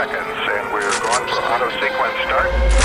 seconds, and we're going for auto sequence start.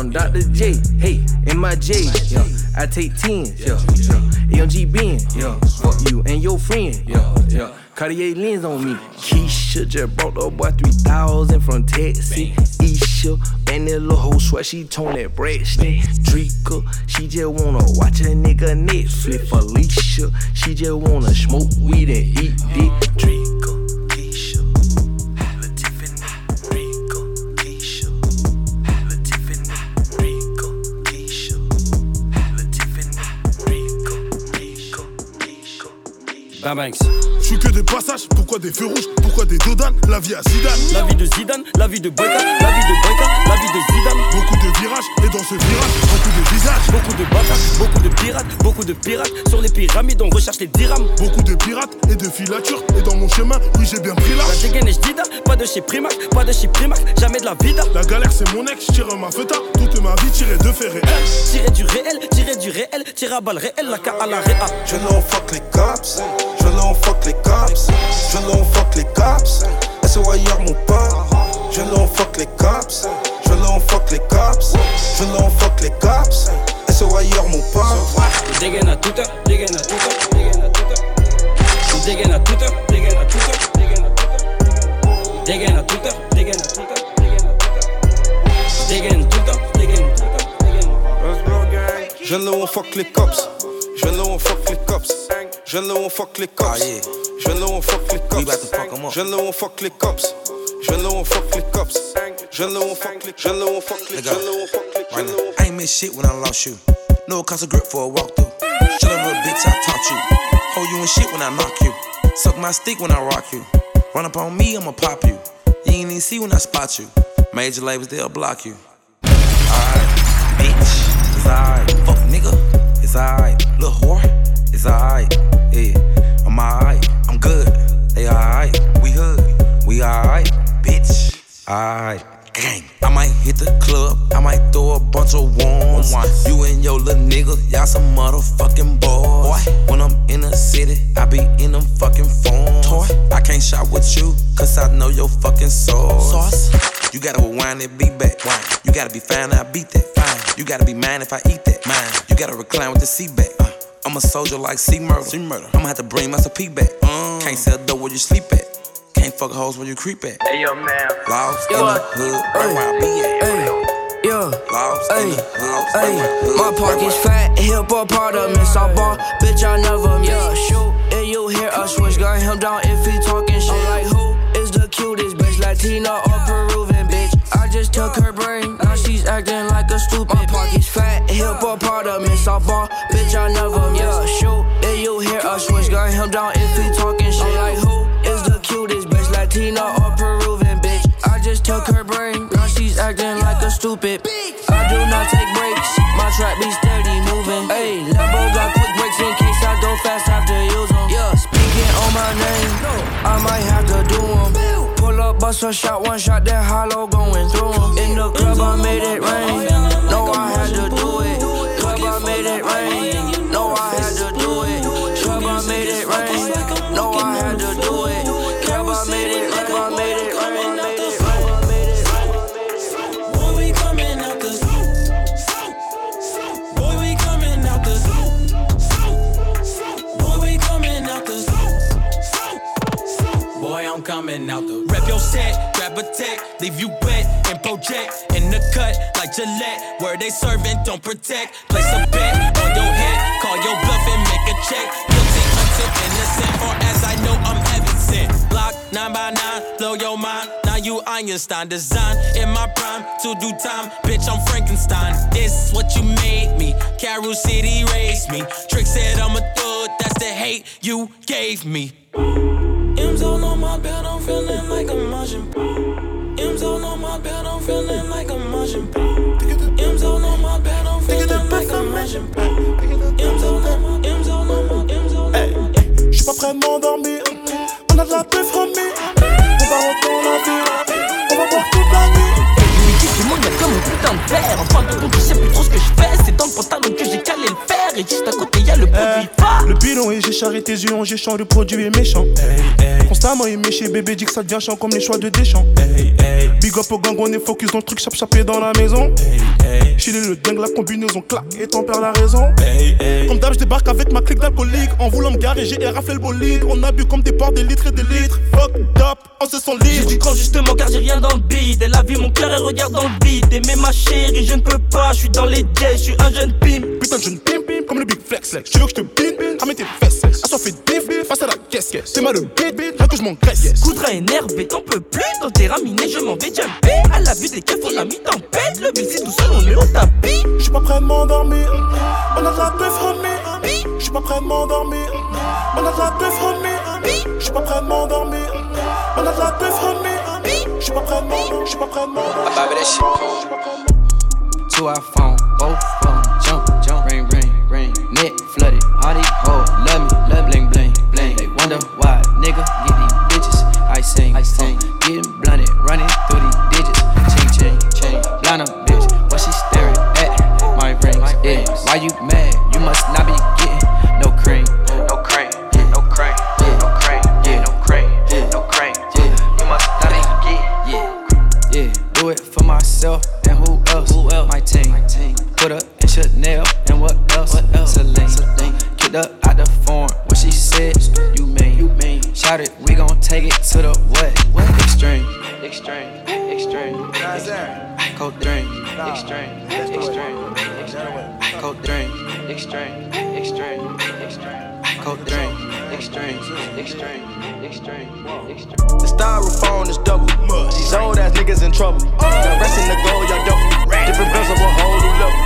On Dr. J. Hey, in my J. Yeah, I take 10. Yeah, yeah. AMG Benz. Yeah, fuck you and your friend. Yeah, yeah. Cartier lens on me. Keisha just brought the boy 3000 from Texas. Isha, and that little hoe sweat she tone that Braxton. Drika, she just wanna watch a nigga Netflix. Felicia, she just wanna smoke weed and eat dick. Ben Banks. Je suis que des passages, pourquoi des feux rouges, pourquoi des dodanes, la vie à Zidane. La vie de Zidane, la vie de Boyka, la vie de Boyka, de Zidane. Beaucoup de virages, et dans ce virage, beaucoup de visages. Beaucoup de bâtards, beaucoup de pirates, beaucoup de pirates. Sur les pyramides, on recherche les dirhams. Beaucoup de pirates et de filatures, et dans mon chemin, oui j'ai bien pris La l'âge. dégaine est jdida, pas de chez Primac, pas de chez Primac, jamais de la vida. La galère c'est mon ex, tire ma feta, toute ma vie tirée de faits réels. Tirer du réel, tirer du réel, tirer à balle réel, la K à la réa. Je l'en fuck les cops, je l'en fuck les cops, je l'en fuck les cops, SOIR mon pote, je l'en fuck les cops, je l'en fuck les cops, je l'en fuck les cops, SOIR mon pote. Dégaine à toute heure, dégaine à toute heure, dégaine à toute heure. Dégaine à heure, dégaine à toute heure, dégaine à toute heure. Dégaine à heure, dégaine heure, dégaine heure. Tout tout dégaine. Je l'en fuck les cops, je l'en fuck les cops, je l'en ah, fuck les cops, je l'en fuck les cops, je fuck les cops, je l'en fuck les cops, je l'en fuck les, je l'en fuck les, je l'en fuck les, je Right now. l'en I ain't miss shit when I lost you. No cost of grip for a walkthrough. Shut up, little bitch, I taught you. Hold you in shit when I knock you. Suck my stick when I rock you. Run up on me, I'ma pop you. You ain't even see when I spot you. Major labels, they'll block you. Alright, bitch, it's alright. Fuck nigga, it's alright. Little whore, it's alright. Yeah, I'm alright. I'm good. They alright. We hood. We alright, bitch. Alright. Gang. I might hit the club, I might throw a bunch of ones. You and your little nigga, y'all some motherfucking boys. When I'm in the city, I be in them fucking phones. Toy. I can't shop with you, cause I know your fucking sauce. Sauce. You gotta rewind and be back. Wine. You gotta be fine, I beat that. Fine. You gotta be mine if I eat that. Mine. You gotta recline with the seat back. Uh, I'm a soldier like C murder. C murder. I'ma have to bring my P back. Uh. Can't sell dope where you sleep at. Can't fuck hoes where you creep at. Hey yo man. Lost in the hood, right where I be at. Yeah. Lost in the lost in the ay, hood, my right pocket's fat, hip hop part of me, so ball, bitch, I never miss. Yeah, shoot, and you hear a switch, gun him down if he talking shit. I'm like, who is the cutest bitch, Latina or Peruvian bitch? I just took her brain, now she's acting like a stupid. My pocket's fat, hip hop part of me, so ball, bitch, I never miss. Yeah, shoot, and you hear a switch, gun him down if he talking shit. I'm like, who is the cutest bitch, Latina or Peruvian bitch? I just took her brain, now she's acting like a stupid. I do not take breaks, my trap be steady moving. Hey, Lambo got quick breaks in case I go fast, have to use them. Yeah, speaking on my name, I might have to do them bust a shot, one shot, that hollow going through him. In the club, I made it rain. No, I had to do it. Club, I made it rain. No, I had to do it. Club, I made it rain. No, I had to do it. Club, I made it rain. I made it rain. coming out the set, grab a tech, leave you wet and project in the cut like Gillette. Where they serving, don't protect. Place a bet on your head, call your bluff and make a check. Guilty until innocent, or as I know I'm heaven sent. Block nine by nine, blow your mind. Now you Einstein, design in my prime to do time. Bitch, I'm Frankenstein. This what you made me. Carol City raised me. Trick said I'm a thug. That's the hate you gave me. M's all on my belt, I'm feeling like a Martian. M's all on my belt, I'm feeling like a Martian. M's all on my belt, I'm feeling like a Martian. M's all on my, M's all on my, M's all on my. J'suis pas prêt de m'endormir. On a de la paix fromée. On va retourner la vie. On va boire toute la nuit. Tout le monde y'a comme un putain de verre En fin de compte je sais plus trop ce que je fais C'est dans le pantalon que j'ai calé le fer Et juste à côté y'a le produit phare Le bilan et j'ai charré tes yeux, j'ai chant, le produit est méchant. Constamment il méché, bébé dit que ça devient chiant comme les choix de Deschamps. Big up au gang, on est focus dans le truc, chap chapé dans la maison. Chili le dingue, la combinaison claque et t'en perds la raison. Comme d'hab, je débarque avec ma clique d'alcoolique. En voulant me garer, j'ai éraflé le bolide. On a bu comme des ports, des litres et des litres. Fuck up, on se sent J'ai libre. du cran justement car j'ai rien dans le beat Et la vie mon cœur elle regarde dans le Aimer ma chérie je ne peux pas Je suis dans les jets, je suis un jeune pimp Putain de jeune pim pim comme le big flex. Tu veux que je te bine, ramène tes fesses. Assoiffé de bif, face à la caisse. C'est mal de bite, rien que je m'engraisse. Rein énervé, t'en peux plus Dans tes raminé, je m'en vais jumper À la vue des keufs, on a mis tempête Le bill c'est tout seul, on est au tapis J'suis pas prêt de m'endormir. On a de la paix fromée. J'suis pas prêt de m'endormir. On a de la paix fromée. J'suis pas prêt de m'endormir. On a de la paix fromée. J'suis pas prêt de m'endormir. J'suis pas prêt de m'endormir. IPhone, both phone, jump, nigga, get these bitches. I sing, I sing, getting blunted, running through these digits. Ching, ching, ching, blind oh, a bitch, what she staring at? My rings, yeah. Why you mad? You must not be getting no cream, no cream, no cream, no cream, yeah, no cream, no cream, yeah. You must not be getting, yeah. Yeah, do it for myself trouble. The rest in the gold, y'all. Different bills of a whole new level.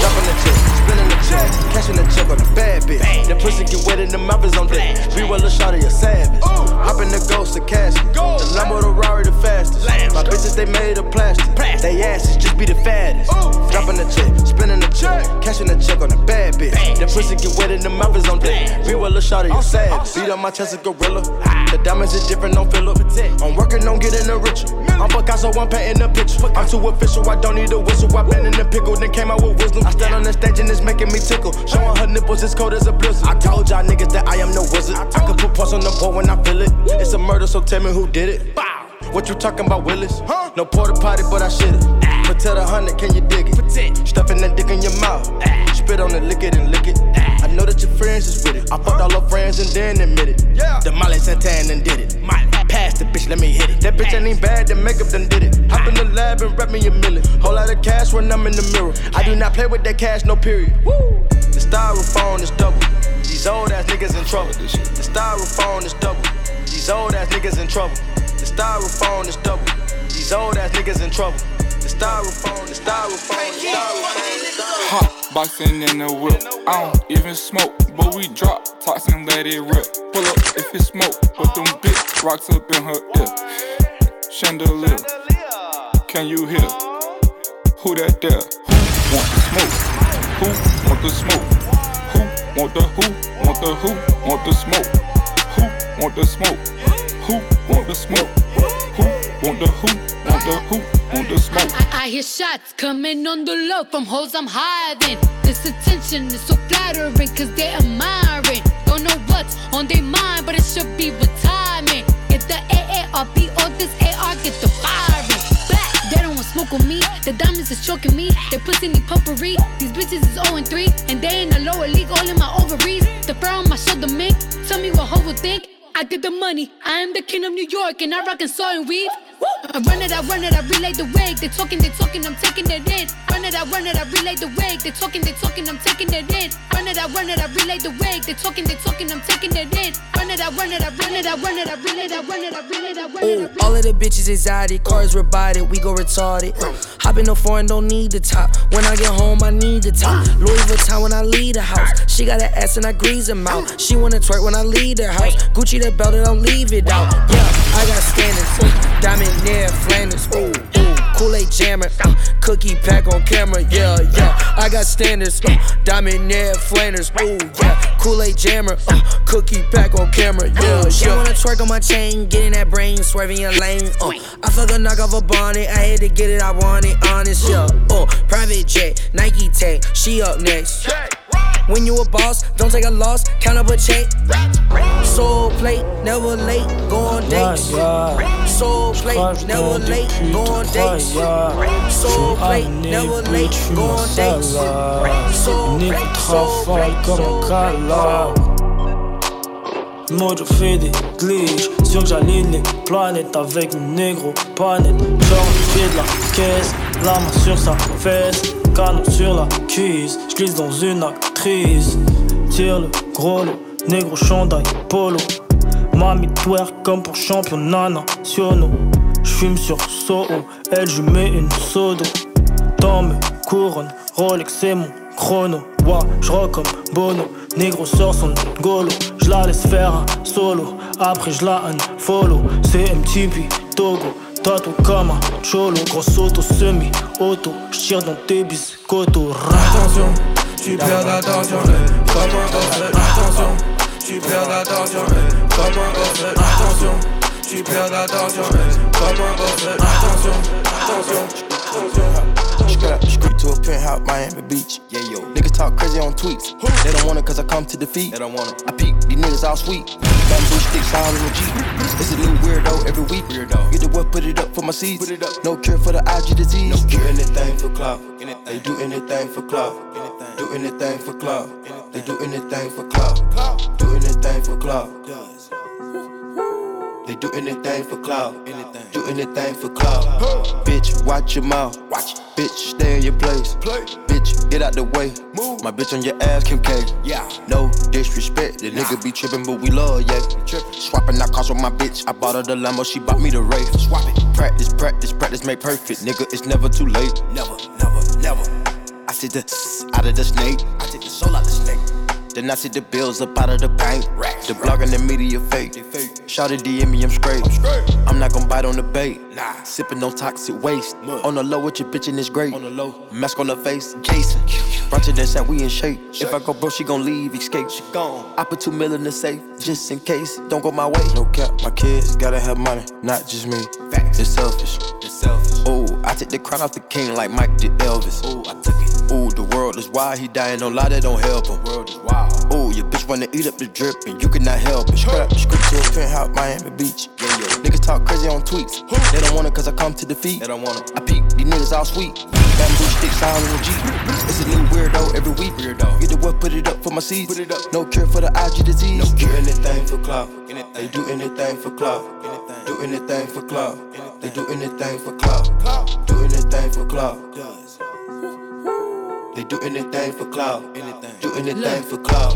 Dropping the spinning the check, cashing the check on a bad bitch. The pussy get wet in the mouth is on deck. Be well a shot of your savage. Hop in the ghost, the casket. The Lambo, the Rari, the fastest. My bitches, they made of plastic. They asses just be the fattest. Dropping the check, spinning the check, cashing the check on a bad bitch. The pussy get wet in the mouth is on deck. Be well a shot of your savage. Beat on my chest a gorilla. The diamonds is different, don't feel up. I'm working on getting a richer. I'm Picasso, I'm painting the picture. I'm too official, I don't need a whistle. I been in the pickle, then came out with wisdom. I stand on the stage and it's making me tickle. Showing her nipples, as cold as a blizzard. I told y'all niggas that I am no wizard. I could put pulse on the board when I feel it. It's a murder, so tell me who did it. Bow. What you talking about, Willis? No porta potty, but I shit it. But tell the hundred, can you dig it? Stuffing that dick in your mouth. Spit on it, lick it and lick it. I know that your friends is with it. I fucked all her friends and then admit it. The Molly Santana and did it. Pass the bitch, let me hit it. That bitch ain't even bad, the makeup done did it. Hop in the lab and rap me a million. Whole lot of cash when I'm in the mirror. I do not play with that cash, no period. The styrofoam is double. These old ass niggas in trouble. The styrofoam is double. These old ass niggas in trouble. The styrofoam is double. These old ass niggas in trouble. The styrofoam, the styrofoam, the styrofoam. Hot boxing in the whip. I don't even smoke, but we drop and let it rip. Pull if it smoke, put them big rocks up in her ear. Chandelier, can you hear? Who that there? Who want the smoke? Who want the smoke? Who want the who? Want the who? Want the smoke? Who want the smoke? Who want the smoke? Who want the who? Want the who? Want the smoke? I, I hear shots coming on the low from hoes I'm hiding. This attention is so flattering cause they admiring. Don't know what's on their mind, but it should be retirement. Get the AARP or this AR, get the firing. Back, they don't want smoke with me. The diamonds is choking me. They pussy need pumpery. These bitches is 0 and 3. And they in the lower league, all in my ovaries. The fur on my shoulder mink. Tell me what hoe will think. I get the money. I am the king of New York, and I rock and saw and weave. I run it, I run it, I relay the wig. They talking, they talking, I'm taking it in. Run it, I run it, I relay the wig. They talking, they talking, I'm taking it in. Run it, I run it, I relay the wig. They talking, they talking, I'm taking it in. Run it, I run it, I run it, I run it, I relay, I run it, I relay, I run it. Ooh, all of the bitches exotic, cars robotic, we go retarded. Hop in the foreign, don't need the top. When I get home, I need the top. Louis Vuitton when I leave the house. She got an ass and I grease them out. She wanna twerk when I leave the house. Gucci the belt and don't leave it out. Yeah, I got standards. Diamond near Flanders. Ooh, ooh. Kool-Aid jammer, uh, cookie pack on camera, yeah, yeah. I got standards, uh, diamond near Flanders, ooh, yeah. Kool-Aid jammer, uh, cookie pack on camera, yeah, yeah. She wanna twerk on my chain, getting that brain, swerving your lane, uh. I fuck a knock off a bonnet, I had to get it, I want it, honest, yeah. Uh, private jet, Nike tag, she up next. When you a boss, don't take a loss, count up a check. Soul plate, never late, go on dates. Soul plate, never late, go on dates. Soul plate, never late, go on dates. Soul plate, soul plate, soul Mojo fait des glitches, sûr que j'aligne les planètes avec mon négro panette. Genre pied de la caisse, la main sur sa fesse, canon sur la cuisse, j'glisse dans une Tire le gros lot, négro chandail, polo. Mamie twerk comme pour championnat nationaux. J'fume sur Soho, elle je mets une sodo. Dans mes couronnes, Rolex c'est mon chrono. Wa, j'rock comme Bono. Négro sort son golo, je la laisse faire un solo. Après je la follow, c'est MTV, Togo. Tato comme un cholo, grosse auto semi-auto. J'tire dans tes biscottos. Attention, tu perds l'attention, comme un gosse. Attention, tu perds l'attention, comme un gosse. Attention, tu perds l'attention, comme un gosse. Attention, attention, attention. To a penthouse, Miami Beach. Yeah, yo. Niggas talk crazy on tweets. They don't want it cause I come to defeat. They don't want it. I peep, these niggas all sweet. Bamboo sticks all in the Jeep. It's a new weirdo every week. Weirdo. Get the what, put it up for my seeds. Put it up. No cure for the IG disease. No cure. anything for clout. They do anything for clout. Do anything for clout. They do anything for clout. Do anything for clout. They do anything for clout. Do anything for clout. Bitch, watch your mouth. Watch. Bitch, stay in your place. Play. Bitch, get out the way. Move. My bitch on your ass, Kim K. Yeah. No disrespect. The nah. nigga be tripping, but we love, yeah. Trippin'. Swapping out cars with my bitch. I bought her the Lambo, she bought me the Wraith. Swap it. Practice, practice, practice, make perfect. Nigga, it's never too late. Never, never, never. I take the out of the snake. I take the soul out the snake. Then I see the bills up out of the bank. The blog and the media fake. Shout it DM me, I'm straight. I'm not gon' bite on the bait. Nah. Sipping no toxic waste. On the low with your bitch and it's great. On the low. Mask on the face, Jason. Brunch that said we in shape. If I go broke, she gon' leave, escape. She gone. I put two mil in the safe, just in case. Don't go my way. No cap, my kids gotta have money, not just me. Facts. It's selfish. It's selfish. Oh, I take the crown off the king like Mike did Elvis. Oh, I took it. Ooh, the world is wild, he dying, no lie, that don't help him. World is wild. Ooh, your bitch wanna eat up the drip, and you cannot help it. Scrap, script to a penthouse, Miami Beach. Yeah, yo. Niggas talk crazy on tweets. They don't want it cause I come to defeat. They don't want it. I peep, these niggas all sweet. Bamboo sticks all in the Jeep. It's a new weirdo every week. Weirdo. Get the what, put it up for my seeds. Put it up. No cure for the IG disease. No cure anything for clout. They do anything for clout. Do anything for clout. They do anything for clout. Do anything for clout. They do anything for clout. Do anything Look. for clout.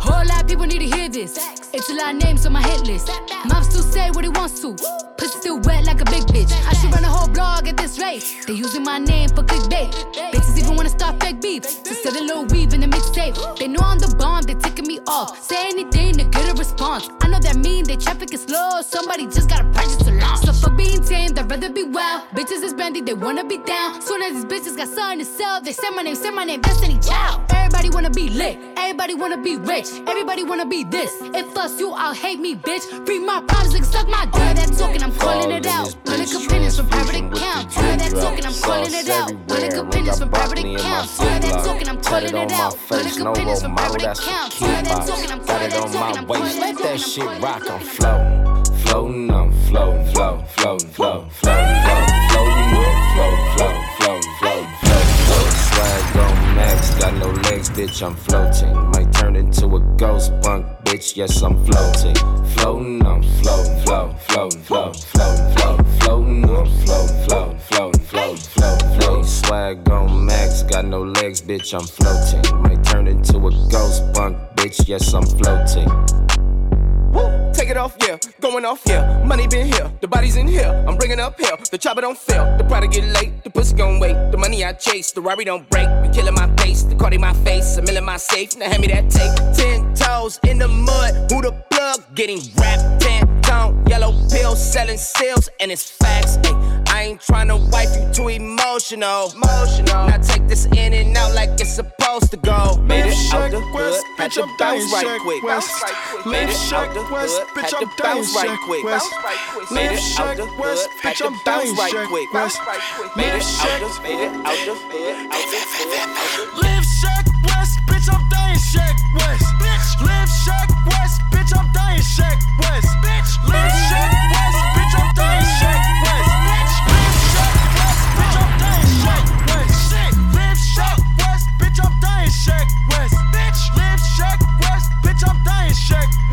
Whole lot of people need to hear this. It's a lot of names on my hit list. Mom still say what he wants to. Pussy still wet like a big bitch. I should run a whole blog at this rate. They using my name for clickbait. Bitches even wanna start fake beef. To sell a little weave in the mixtape. They know I'm the bomb, they ticking me off. Say anything to get a response. I know that mean they traffic is slow. Somebody just gotta purchase a launch. So for being tamed, I'd rather be wild. Bitches is brandy, they wanna be down. Soon as these bitches got something to sell, they say my name, say my name, Destiny Child. Everybody wanna be lit, everybody wanna be rich, everybody wanna be this. If us you, I'll hate me, bitch. Free my problems, like suck my dick. That talking, I'm calling it out. Public opinions from private accounts. That talking, I'm calling it out. Public opinions from private accounts. That talking, I'm calling it out. Public opinions from private accounts. That talking, I'm calling it out. Calling it out. That shit rock, I'm floating. Floating, I'm floating, floating, floating, floating, floating, floating, bitch, I'm floating. Might turn into a ghost bunk, bitch, yes, I'm floating. Floating, I'm floating, floating, floating, floating, floating, floating, floating, I'm floating, floating, floating, floating, floating, floating. Swag on max, got no legs, bitch, I'm floating. Might turn into a ghost bunk, bitch, yes, I'm floating. Woo, take it off, yeah. Going off, yeah. Money been here, the body's in here. I'm bringing up hell. The chopper don't fail. The product get late, the pussy gon' wait. The money I chase, the robbery don't break. Be killing my pace, the card in my face, mill in my safe. Now hand me that tape. Ten toes in the mud, who the plug? Getting wrapped, ten tone, yellow pills, selling seals, and it's facts. Ay. I ain't tryna wipe you too emotional. Emotional. Now take this in and out like it's supposed to go. Made it out the hood, had to bounce right quick. Made it out the hood, had to bounce right quick. Made it out the hood, had to bounce right quick. Made it out the, made it out the hood, out the hood. Live Shack West, bitch, I'm dying Shack West. Bitch, live Shack Shack West. Bitch, live Shack West, bitch, I'm dying Shack West. Bitch, live Shack West, bitch, I'm dying Shack West. Bitch, live Shack West, bitch, I'm Shack West.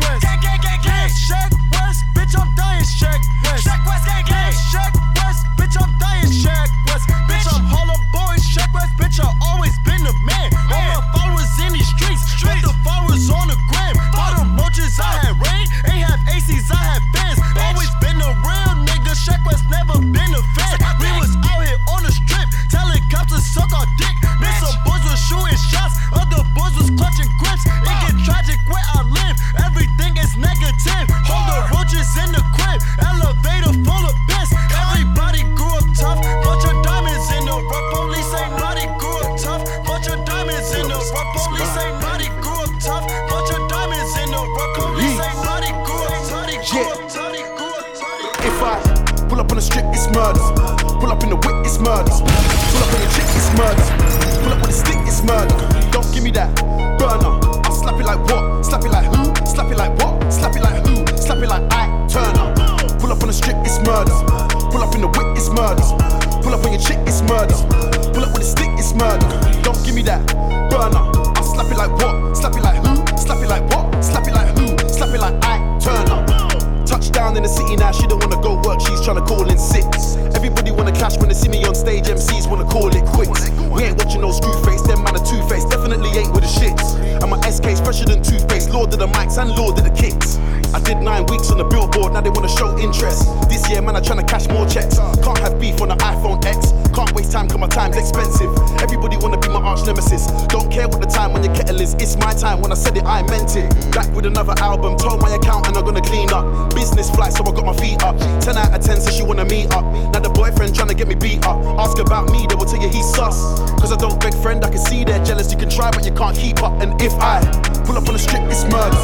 Can't keep up. And if I pull up on the strip, it's murders.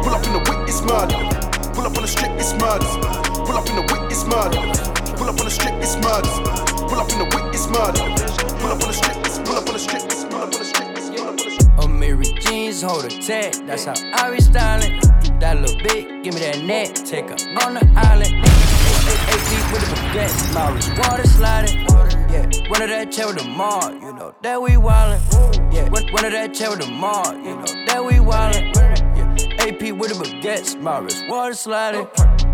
Pull up in the whip, it's murder. Pull up on the strip, it's murders. Pull up in the whip, it's murder. Pull up on the strip, it's murders. Pull up in the whip, it's murder. Pull up on the strip, it's pull up on the strip, it's pull up on the strip. Amiri jeans, hold a tag, that's how I be styling. That little bit, give me that neck, take her on the island. AP with the baguette, Maurice water sliding. Yeah, run of that chair with the mall, you know that we wildin'. Yeah, run, of that chair with the mall, you know that we wildin'. Yeah, AP with the baguettes, Maurice water sliding.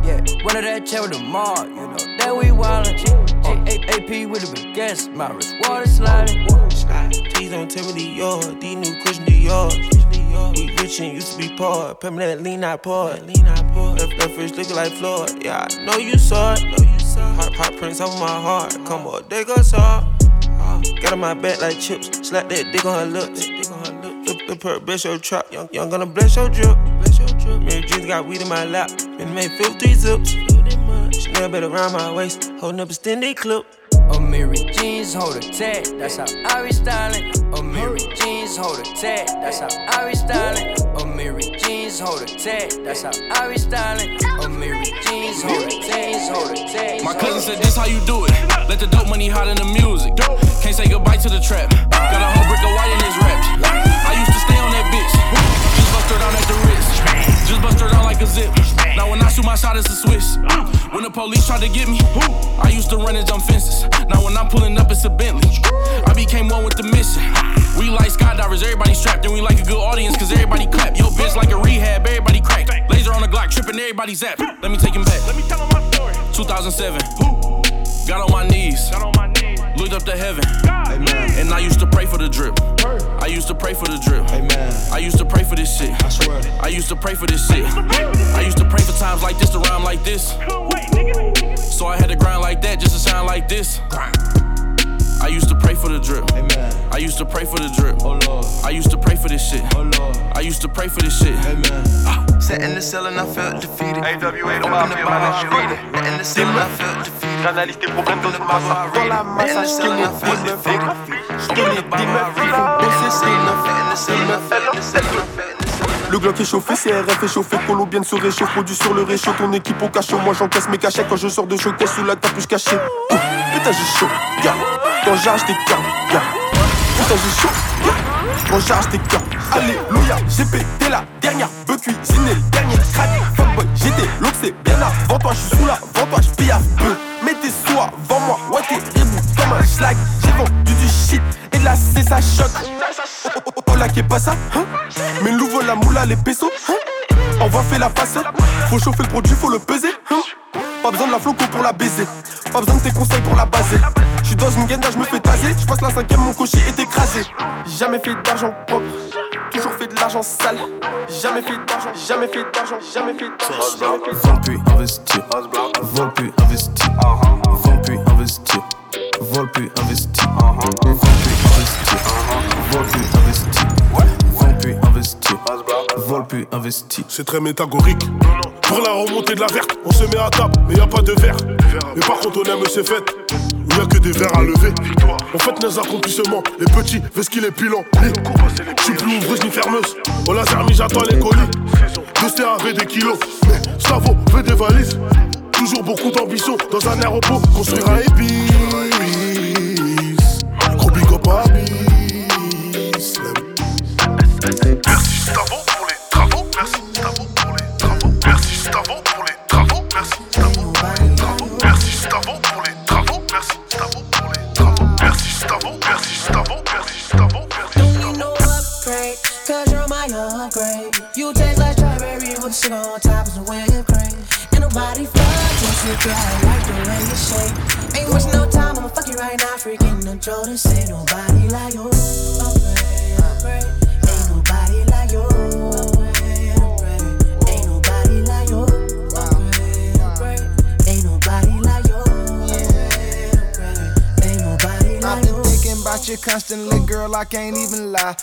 Yeah, run of that chair with the mall, you know that we wildin'. A- AP with the baguettes, Maurice water sliding. Please don't tell me the yard, these new cushion the yard. We rich and used to be poor, permanent lean out poor. That, that fish looking like Floyd, yeah, I know you saw it. Hot, hot prints over my heart, come on, they go saw. Got on my back like chips, slap that dick on her lips. The, the perk bless your trap, young, young gonna bless your drip. Mary Jeans got weed in my lap, been made 50 zips. Chanel better around my waist, holding up a extended clip. Amiri jeans, hold a tag, that's how I be styling. Amiri jeans, hold a tag, that's how I be styling. Amiri jeans, hold a tag, that's how I be styling. Amiri jeans, hold a tag, hold a tag. My cousin said this how you do it. Let the dope money hot in the music. Can't say goodbye to the trap. Got a whole brick of white in his raps. I used to stay on that bitch. Just go straight on at the wrist. Just bust her down like a zip. Now when I shoot my shot, it's a Swiss. When the police tried to get me, I used to run and jump fences. Now when I'm pulling up, it's a Bentley. I became one with the mission. We like skydivers, everybody strapped, and we like a good audience, cause everybody clap. Yo, bitch, like a rehab, everybody crack. Laser on the Glock, tripping, everybody zap. Let me take him back. Let me tell him my story. 2007. Got on my knees. Got on my knees. Looked up to heaven. Amen. And I used to pray for the drip. I used to pray for the drip. Amen. I used to pray for this shit. I swear. I used to pray for this shit. I used to pray for times like this to rhyme like this. So I had to grind like that just to sound like this. I used to pray for the drip. Amen. I used to pray for the drip. Oh Lord. I used to pray for this shit. Oh Lord. I used to pray for this shit. Amen. Sat in the cell and I felt defeated. AWA, I read it. Sat in the cell and I felt defeated. J'analyse tes problèmes dans the Bible, I read it. Dans la masse à skinny deep, skinny deep, Le Glock est chauffé, CRF est chauffé, colombienne se réchauffe, produit sur le réchaud, ton équipe au cachot, moi j'encaisse mes cachets quand je sors de showcase sous la capuche cachée. Putain j'ai chaud, gars, quand j'arrache tes cartes. Putain j'ai chaud, quand j'arrache tes cartes. Alléluia, j'ai pété la dernière, veux cuisiner le dernier crack. Fuckboy, j'étais l'oxé bien avant toi, j'suis sous la vent, toi j'pille peu. Mais t'es sois avant moi, ouais t'es rebou comme un schlag. J'ai vendu du shit et de la C ça choque. Oh, oh, oh, oh là qui est pas ça, hein? Mais l'ouvre la moula, les pesos, hein? On va faire la face, faut chauffer le produit, faut le peser, hein? Pas besoin de la floco pour la baiser. Pas besoin de tes conseils pour la baser. J'suis dans une guenda, j'me fais taser. J'passe la cinquième, mon cocher est écrasé. Jamais fait d'argent propre. Toujours fait de l'argent sale. Jamais fait d'argent, jamais fait d'argent, jamais fait d'argent. Vends puis investir. Vol puis investir. Vends puis investir. Vol puis investir. Vends puis investir. Vol puis investir. Vends puis investir. Vol puis investir. C'est très métagorique. Pour la remontée de la verte, on se met à table, mais y a pas de verre. Mais par contre, on aime ces fêtes. Il y a que des verres à lever. On fête nos accomplissements. Les petits, qu'il est pilants. Je suis plus ouvreuse ni fermeuse. Au laser, j'attends les colis. Deux avec des kilos. Mais Stavo veut des valises. Toujours beaucoup d'ambition dans un aéroport. Construire un épice. Gros my upgrade. You taste like strawberry with sugar on top of some whipped cream. Ain't nobody fucking you, girl. I like the way you shake. Ain't wasting no time, I'ma fuck you right now. Freaking the Jordan, say nobody like you. Upgrade, upgrade. You. You. You. You. about you constantly, girl. I can't even lie.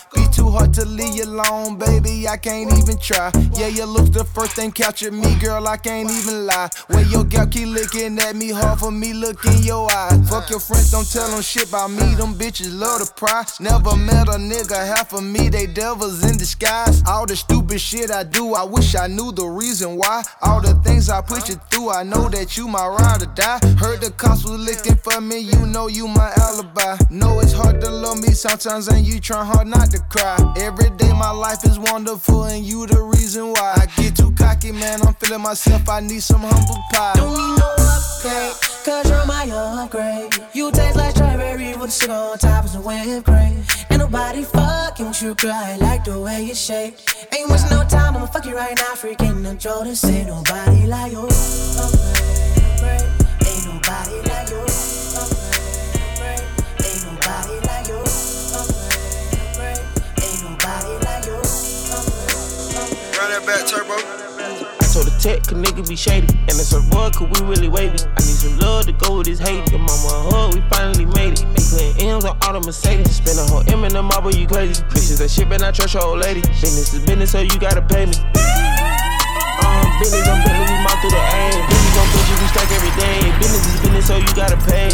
Too hard to leave you alone, baby. I can't even try. Yeah, your looks the first thing captured me, girl. I can't even lie. When your gal keep looking at me, hard for me, look in your eyes. Fuck your friends, don't tell them shit about me. Them bitches love to pry. Never met a nigga half of me, they devils in disguise. All the stupid shit I do, I wish I knew the reason why. All the things I put you through, I know that you my ride or die. Heard the cops was looking for me, you know you my alibi. Know it's hard to love me sometimes, and you try hard not to cry. Every day my life is wonderful, and you the reason why. I get too cocky, man, I'm feeling myself, I need some humble pie. Don't need no upgrade, cause you're my upgrade. You taste like strawberry with sugar on top of some whipped cream. Ain't nobody fucking with you, girl. I like the way you shake. Ain't wasting no time, I'ma fuck you right now. Freaking the Jordan, say nobody like you. Upgrade. Ain't nobody like you. Upgrade, that back, turbo. I told the tech, cause nigga be shady. And it's a rug, cause we really wavy. I need some love to go with this hate. Your mama a hug, we finally made it. We putting M's on all the Mercedes. Spend a whole M in the marble, you crazy. Bitches that shit, better not trust your old lady. Business is business, so you gotta pay me. Um, business on business, we mouth through the ass. Business on business, we stack every day. Business is business, so you gotta pay.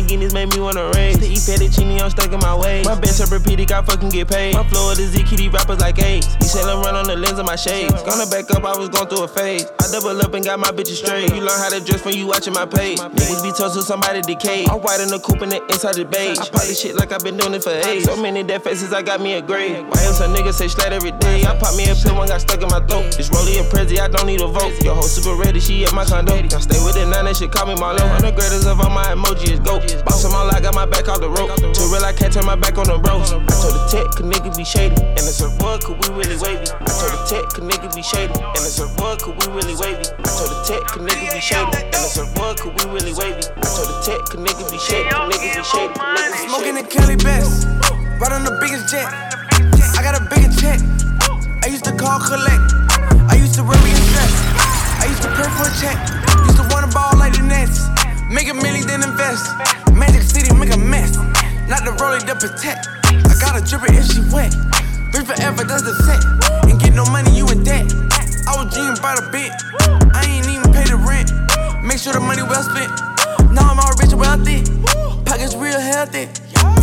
New Lamborghinis made me wanna race. To eat fettuccine, I'm stuck in my way. My best repeated, I fucking get paid. My flow is Z kitty rappers like AIDS. I'm run on the lens of my shades. Gonna back up, I was going through a phase. I double up and got my bitches straight. You learn how to dress when you watching my page. Niggas be told to somebody decay. I'm white in the coupe and the inside the beige. I pop this shit like I've been doing it for age. So many dead faces, I got me a grave. Why else a nigga say slat every day? I pop me a pill, one got stuck in my throat. It's Rolly and Prezi, I don't need a vote. Your hoe super ready, she at my condo. I stay with it now, they should call me Marlo. I'm the greatest of all my emoji is go. Boss them all, I got my back off the rope. Too real, I can't turn my back on the bros. I told the tech, cause niggas be shady. And it's a boy, cause we really wavy. I told the tech, cause niggas be shady. And it's a boy, cause we really wavy. I told the tech, cause niggas be shady. And it's a boy, cause we really wavy. I told the tech, cause niggas be shady. Niggas be shady. Smoking the Kelly Best, right on the biggest jet. I got a bigger check. I used to call collect. I used to run me a stress. I used to pray for a check. Used to want a ball like the Nets. Make a million, then invest. Magic City, make a mess. Not the rolling to protect. I got a dripper if she wet. Rich forever, that's the set. Ain't get no money, you in debt. I was dreaming about a bit. I ain't even pay the rent. Make sure the money well spent. Now I'm all rich and wealthy. Pockets real healthy.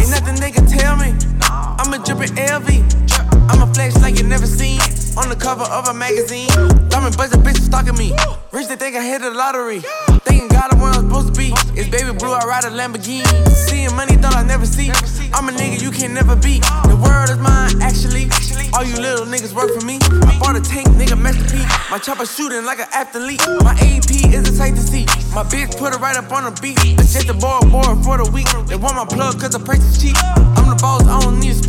Ain't nothing they can tell me. I'm a drippin' LV. I'm a flex like you never seen. On the cover of a magazine. Diamond buzzing bitches stalking me. Rich, they think I hit the lottery. Thinking God I'm where I'm supposed to be. It's baby blue, I ride a Lamborghini. Seeing money, thought I never see. I'm a nigga you can never be. The world is mine, actually. All you little niggas work for me. I bought a tank, nigga, masterpiece. My chopper shooting like an athlete. My AP is a sight to see. My bitch put it right up on the beat. It's just a boy, boy for the week. They want my plug cause the price is cheap. I'm the boss, I don't need to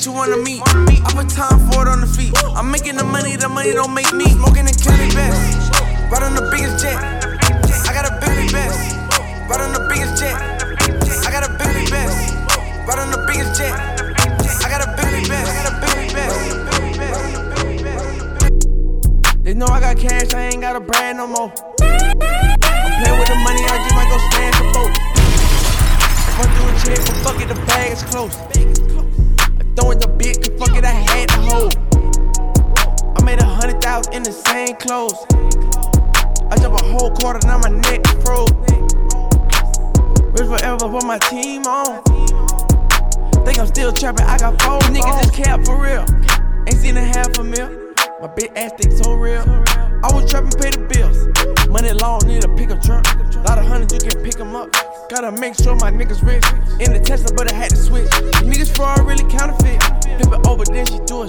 that you wanna meet. I put time for it on the feet. I'm making the money, the money don't make me. Smoking the Kelly best. On the biggest jet. I got a Billy best. On the biggest jet. I got a Billy best. On the biggest jet. I got a Billy best. I got a best. They know I got cash, I ain't got a brand no more. I'm playing with the money, I just might go stand the boat. I do a check, but fuck it, the bag is close. I throw it the bit, cause fuck it, I had to hold. I made a hundred thousand in the same clothes. I jump a whole quarter, now my neck froze. Rich forever, put my team on. Think I'm still trapping, I got four niggas just cap for real. Ain't seen a half a mil. My big ass think so real. I was trapping, pay the bills. Money long, need a pickup truck. Lot of hundreds, you can pick them up. Gotta make sure my niggas rich. In the Tesla, but I had to switch. These Niggas fraud really counterfeit. Flip it over, then she do a.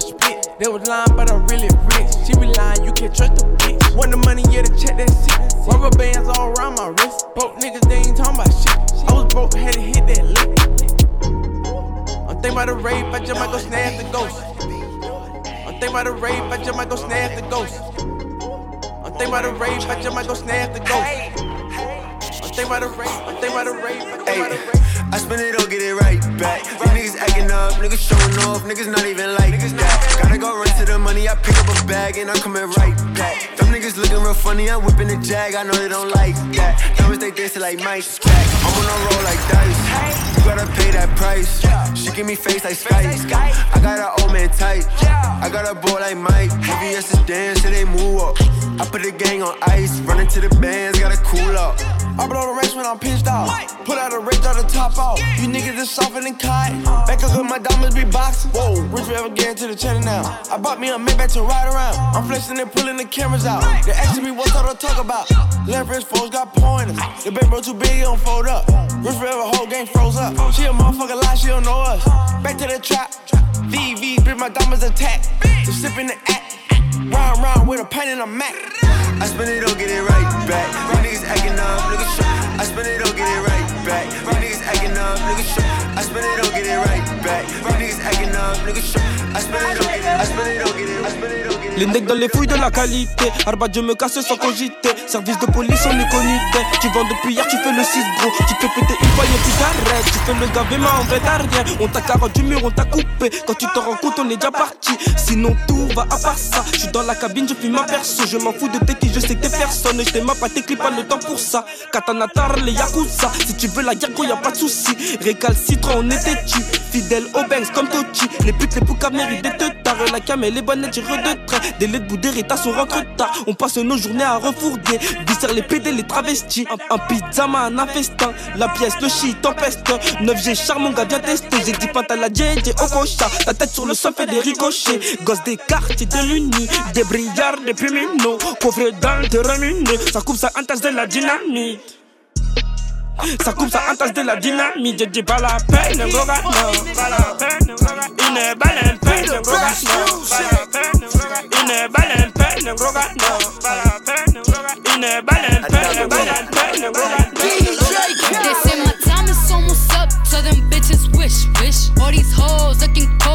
They was lying, but I'm really rich. She be lying, you can't trust the bitch. Want the money, yeah, to check that shit. Rubber bands all around my wrist. Broke niggas, they ain't talking about shit. I was broke, had to hit that lick. I'm thinking about the rape, I just might go snap the ghost. I'm thinking about the rape, I just might go snap the ghost. I'm thinking about the rape, I just might go snap the ghost. I'm thinking about the rape, I'm thinking about the rape, I'm thinking about the rape. I spend it all, get it right back. These niggas acting up, niggas showing off, niggas not even like that. Gotta go run to the money, I pick up a bag and I'm coming right back. Them niggas looking real funny, I'm whipping the jag, I know they don't like that. Diamonds they dancing like Mike Jack. I'm on a roll like dice. You gotta pay that price. She give me face like Skype. I got an old man tight. I got a boy like Mike. VVS is dance till they move up. I put the gang on ice, running to the bands, gotta cool up. I blow the race when I'm pissed off. Put out a rage out the top off. You niggas is softer than kite. Back up with my diamonds be boxing. Whoa, rich forever getting to the cheddar now. I bought me a Maybach to ride around. I'm flexing and pulling the cameras out. They asking me what's all to talk about. Wrist foes got pointers. The big bro too big, he don't fold up. Rich forever, whole game froze up. She a motherfucker lie, she don't know us. Back to the trap. VV, bitch, my diamonds attack. Just sipping the act. Round, round with a pen and a Mac. I spend it all, get it right back. You niggas acting up, look at shook. I spend it all, get it right back. Acting up, niggas shook. Les necks dans les fouilles de la qualité. Arba, je me casse sans cogiter. Service de police, on est connu. Tu vends depuis hier, tu fais le 6 gros. Tu te péter une et tu t'arrêtes. Tu fais le gavé, mais en vrai t'as rien. On t'a carotte du mur, on t'a coupé. Quand tu te rends compte, on est déjà parti. Sinon tout va à part ça. Je suis dans la cabine, je fume ma perso. Je m'en fous de tes qui, je sais que t'es personne. Je t'aime pas, t'écris pas le temps pour ça. Katana tar, les yakuza. Si tu veux la guerre, gros, y a pas de souci. Récalcitrant, on était tu. Fidèle aux banks comme Tochi. Les putes, les poucas méritent des te La cam, elle est bonne, elle de trait. Des lettres bout on rentre tard. On passe nos journées à refourguer. Visser les PD, les travestis. Un, un pizza, un infestin. La pièce, le shit, tempeste. 9G, charmant, gars, bien testé. J'ai dit pinte à la au tête sur le sol fait des ricochets. Gosse des quartiers de l'Uni. Des brillards, des pumino. Coffre dans le terminé. Ça coupe, ça entasse de la dynamite. Ça coupe, ça entasse de la dynamite. Je dis pas la peine, gros gars, non. Pas la peine, gros gars. Une balle, peine, gros gars, non. Pas la peine, gros gars. Une balle, peine, gros gars, non. Pas la peine, gros gars. Une balle, peine, peine, gros gars, non. They say my time is almost up, so them bitches wish, wish. All these hoes looking cold,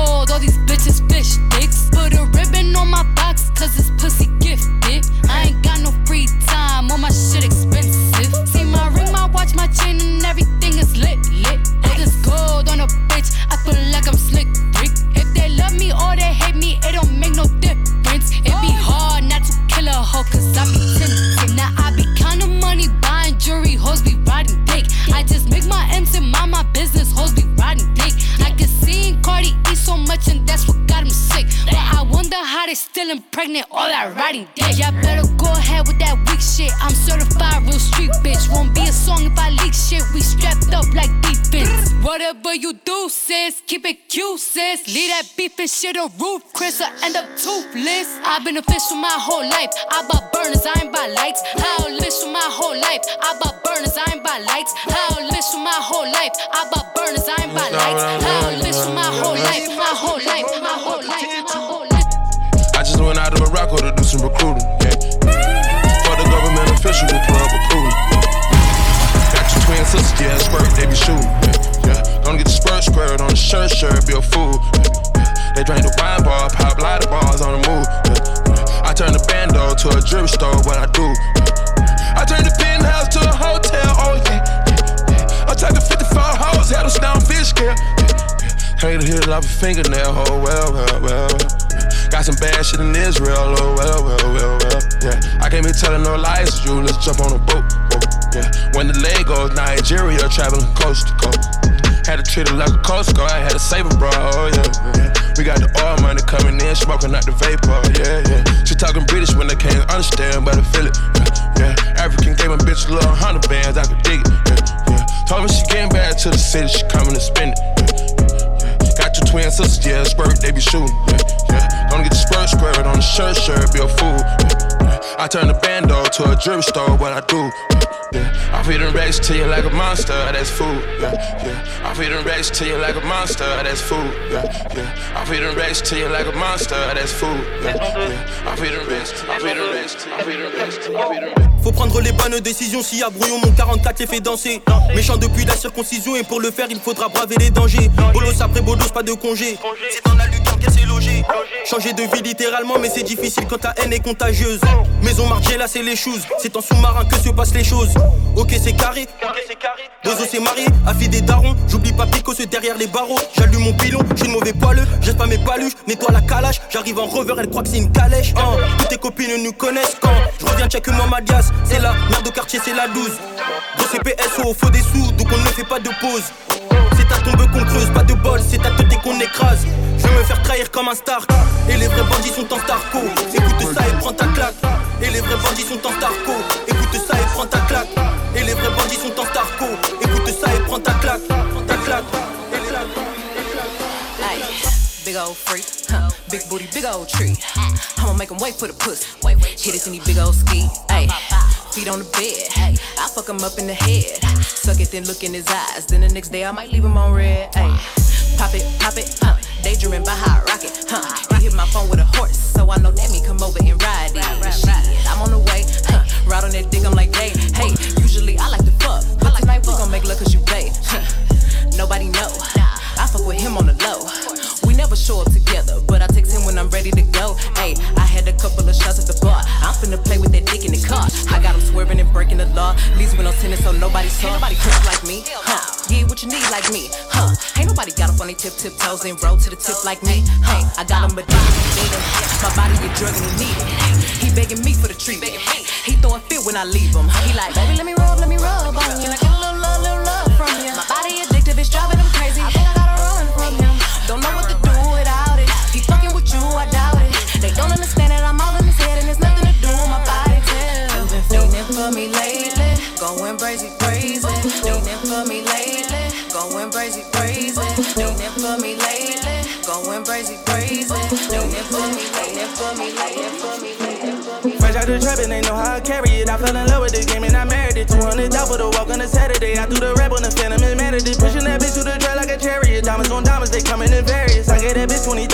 shit on roof, Chris, or end up toothless. I've been official my whole life. I bought burners, I ain't buy lights. How official my whole life. I bought burners, I ain't buy lights. How official my whole life. I bought burners, I ain't buy lights. How official my whole life, my whole life, my whole life, my whole life. I just went out to Morocco to do some recruiting. Yeah. For the government official with club recruiting. Got your twin sisters, yeah, squirt, they be shooting. Yeah, yeah. Gonna get the spurt squirt on the shirt, shirt, be a fool. Yeah. The wine bar, pop of bars on the move. I turn the bando to a jewelry store, what I do. I turn the penthouse to a hotel, oh yeah. yeah. I'm the 54 hoes, had them down fish scale. Hate to hit it off a fingernail, oh well, well, well. Got some bad shit in Israel, oh well, well, well, well. Yeah, I can't be telling no lies to you. Let's jump on a boat. boat yeah, when the leg goes Nigeria, traveling coast to coast. Had to treat it like a coast guard, I had to save it, bro. Oh yeah, yeah. We got the oil money coming in, smoking out the vapor. Yeah, yeah. She talking British when they can't understand, but I feel it. Yeah, yeah. African gave my bitch a little hundred bands, I could dig it. Yeah, yeah. Told me she getting back to the city, she coming to spend it. Yeah, yeah. Got your twin sisters, yeah, squirt, they be shooting. Yeah, yeah. Gonna get the spurt squirt on the shirt, shirt, be a fool. Yeah. I turn the bando to a jewelry store, what I do. Yeah. I feed them racks to you like a monster, that's food. Yeah, yeah. I feed them racks to you like a monster, that's food. Yeah, yeah. I feed them racks to you like a monster, that's food. Yeah, yeah. I feed them racks, I feed them racks, I feed them racks, I feed them racks. Faut prendre les bonnes décisions s'il y a brouillon, mon 44 les fait danser. Méchant depuis la circoncision et pour le faire il faudra braver les dangers. Bolos après bolos, pas de congé. C'est dans la lucarne qu'elle s'est logée. Changer de vie littéralement, mais c'est difficile quand ta haine est contagieuse. Maison Margiela, c'est les choses. C'est en sous-marin que se passent les choses. Ok, c'est carré. Bozo s'est marié, a fait des darons. J'oublie pas Pico, c'est derrière les barreaux. J'allume mon pilon, je suis mauvais poileux. Jette pas mes paluches, nettoie la calage. J'arrive en revers, elle croit que c'est une calèche. Hein. Toutes tes copines nous connaissent quand je reviens check mon Madias. C'est la merde au quartier, c'est la 12. Gros CPS au faut des sous, donc on ne fait pas de pause. C'est ta tombe qu'on creuse, pas de bol, c'est ta tête qu'on écrase. Je veux me faire trahir comme un star. Et les vrais bandits sont en starco. Écoute ça et prends ta claque. Et les vrais bandits sont en starco. Écoute ça et prends ta claque. Et les vrais bandits sont en starco. Écoute ça et prends ta claque. Ta claque. Ay, big old freak? Big booty, big old tree. I'ma make him wait for the pussy. Hit it in these big old ski. Ay, feet on the bed. I fuck him up in the head. Suck it, then look in his eyes. Then the next day I might leave him on red. Ay, pop it, pop it, huh? Daydreaming by how I rock it, huh? He hit my phone with a horse, so I know that me come over and ride it. Shit, I'm on the way, huh? Ride on that dick, I'm like, hey, hey. Usually I like to fuck, but tonight we gon' make love 'cause you play. Huh? Nobody know. I fuck with him on the low. We never show up together, I'm ready to go. Hey, I had a couple of shots at the bar. I'm finna play with that dick in the car. I got him swerving and breaking the law. Leaves with no tennis, so nobody saw. Ain't nobody crisp like me, huh? Yeah, what you need like me, huh? Ain't nobody got up on their tip tip toes and roll to the tip like me, huh? I got him addicted, my body a drug and he need it. He begging me for the treatment. He throwing fit when I leave him. He like, baby, let me rub, let me rub on you. Crazy, crazy. Leaning for me, leaning for me, leaning for me, leaning for me. Fresh out the trap and they know how I carry it. I fell in love with the game and I married it. 200 dollars for the walk on a Saturday. I threw the rap on the phantom and managed it. Pushing that bitch to the track like a chariot. Diamonds on diamonds, they coming in various. I gave that bitch 20,000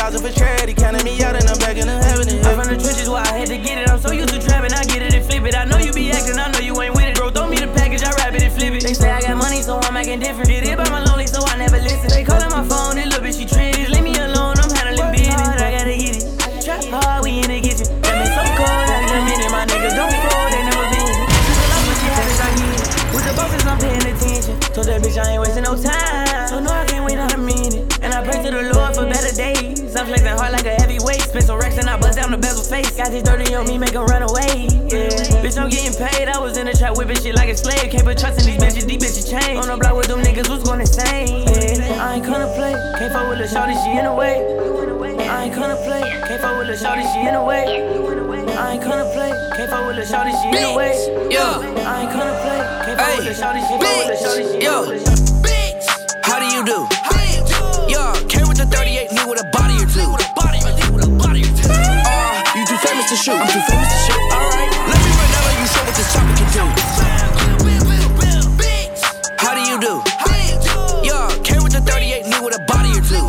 Got this dirty on me, make 'em run away. Yeah. Bitch, I'm getting paid. I was in the trap whipping shit like a slave. Can't put trust in these bitches, these bitches change. On the block with them niggas, who's gonna say? Yeah. I ain't gonna play. Can't fuck with the shorty, she in the way. I ain't gonna play. Can't fuck with the shorty, she in the way. I ain't gonna play. Can't fuck with the shorty, she in the way. Yeah. I ain't gonna play. Can't fuck with the shorty, she in the way. Yo, Bitch. how do you do? Yo, shoot. I'm too famous to shoot. Alright, let me run down on you, show what this chopper can do. How do you do? Yo, came with the 38, me with a body or two.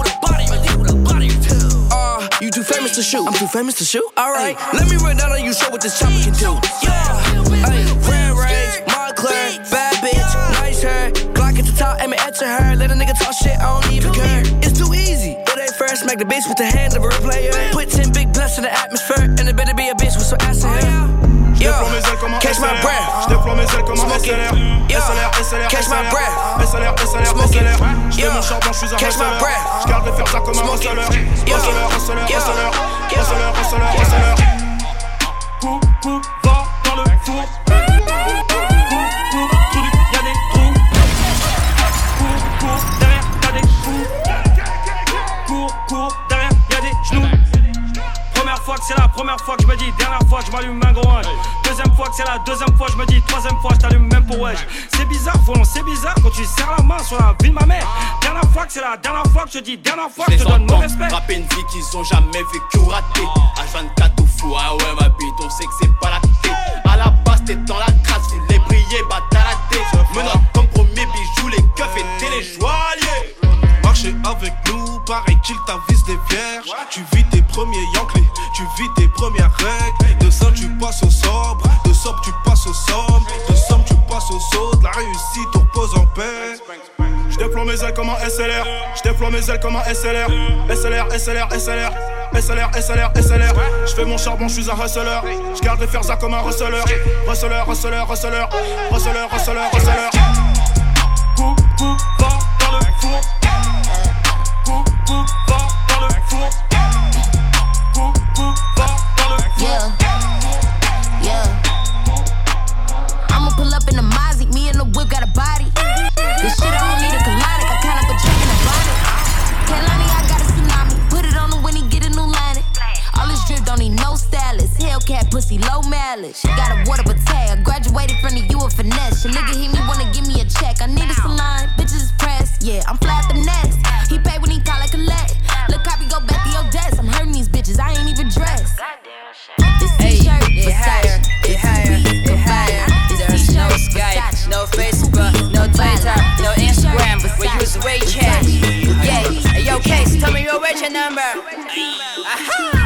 Uh, you too famous to shoot. I'm too famous to shoot. Alright, let me run down on you, show what this chopper can do. Yeah, ay, red rage, Montclair, bad bitch, nice hair. Glock at the top, aim it at to her. Let a nigga talk shit, I don't even care. It's too easy. It ain't fair, smack the bitch with the hand of a player. Put 10 big blunts in the atmosphere, catch my breath. J'déploie mes ailes comme un Smoke it. SLR. Yo, SLR, SLR, catch my SLR. breath. SLR, SLR, Smoke it. SLR. J'fais Yo, mon charbon, j'suis un catch my hustler. breath. J'garde les fers ça comme un Smoke it. hustler. Yo, Hustler, hustler, yo, hustler. yo. Hustler, hustler, hustler. Coup, coup, va dans le four. Première fois que je me dis, dernière fois que je m'allume un gros. Deuxième fois que c'est la deuxième fois, je me dis, troisième fois, je t'allume même pour wesh. C'est bizarre, Frolon, c'est bizarre quand tu serres la main sur la vie de ma mère. Dernière fois que c'est la dernière fois que je te dis, dernière fois que je te donne mon respect. Rapper une vie qu'ils ont jamais vécu ou raté. H24 au fou, ah ouais, ma bite, on sait que c'est pas la tête. À la base, t'es dans la crasse, les briller, bah t'as la tête. Menottes comme premier bijou, les keufs étaient les. Avec nous, pareil qu'il t'avise des vierges. Tu vis tes premiers Yankees, tu vis tes premières règles. De ça, tu passes au sobre, de sobre, tu passes au somme. De somme, tu passes au saut. La réussite, on repose en paix. J'déploie mes ailes comme un SLR. J'déploie mes ailes comme un SLR. SLR, SLR, SLR. SLR, SLR, SLR. J'fais mon charbon, j'suis un hustler. J'garde les fers comme un hustler. Hustler, hustler, hustler. Hustler, hustler, hustler. Coup, coup, va dans le four. Yeah, yeah. I'ma pull up in the Mozzie, me and the whip got a body. This shit I don't need a colonic, I count up a drink in a bonnet. Kalani, I got a tsunami, put it on him when he get a new line. All this drip don't need no stylist. Hellcat pussy, low mileage. Got a water tag. Graduated from the U of finesse. Your nigga hit me, wanna give me a check. I need a salon, bitches is pressed. Yeah, I'm WeChat. Yo, Case, tell me your WeChat number.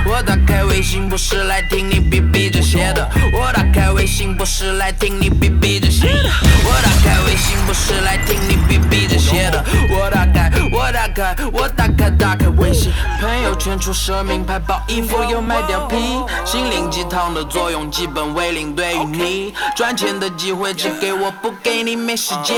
我打开微信不是来听你逼逼这些的，我打开微信不是来听你逼逼这些的，我打开微信不是来听你逼逼这些的，我打开我打开我打开打开微信，朋友圈出奢名牌包衣服又卖貂皮，心灵鸡汤的作用基本为零，对于你赚钱的机会只给我不给你没时间，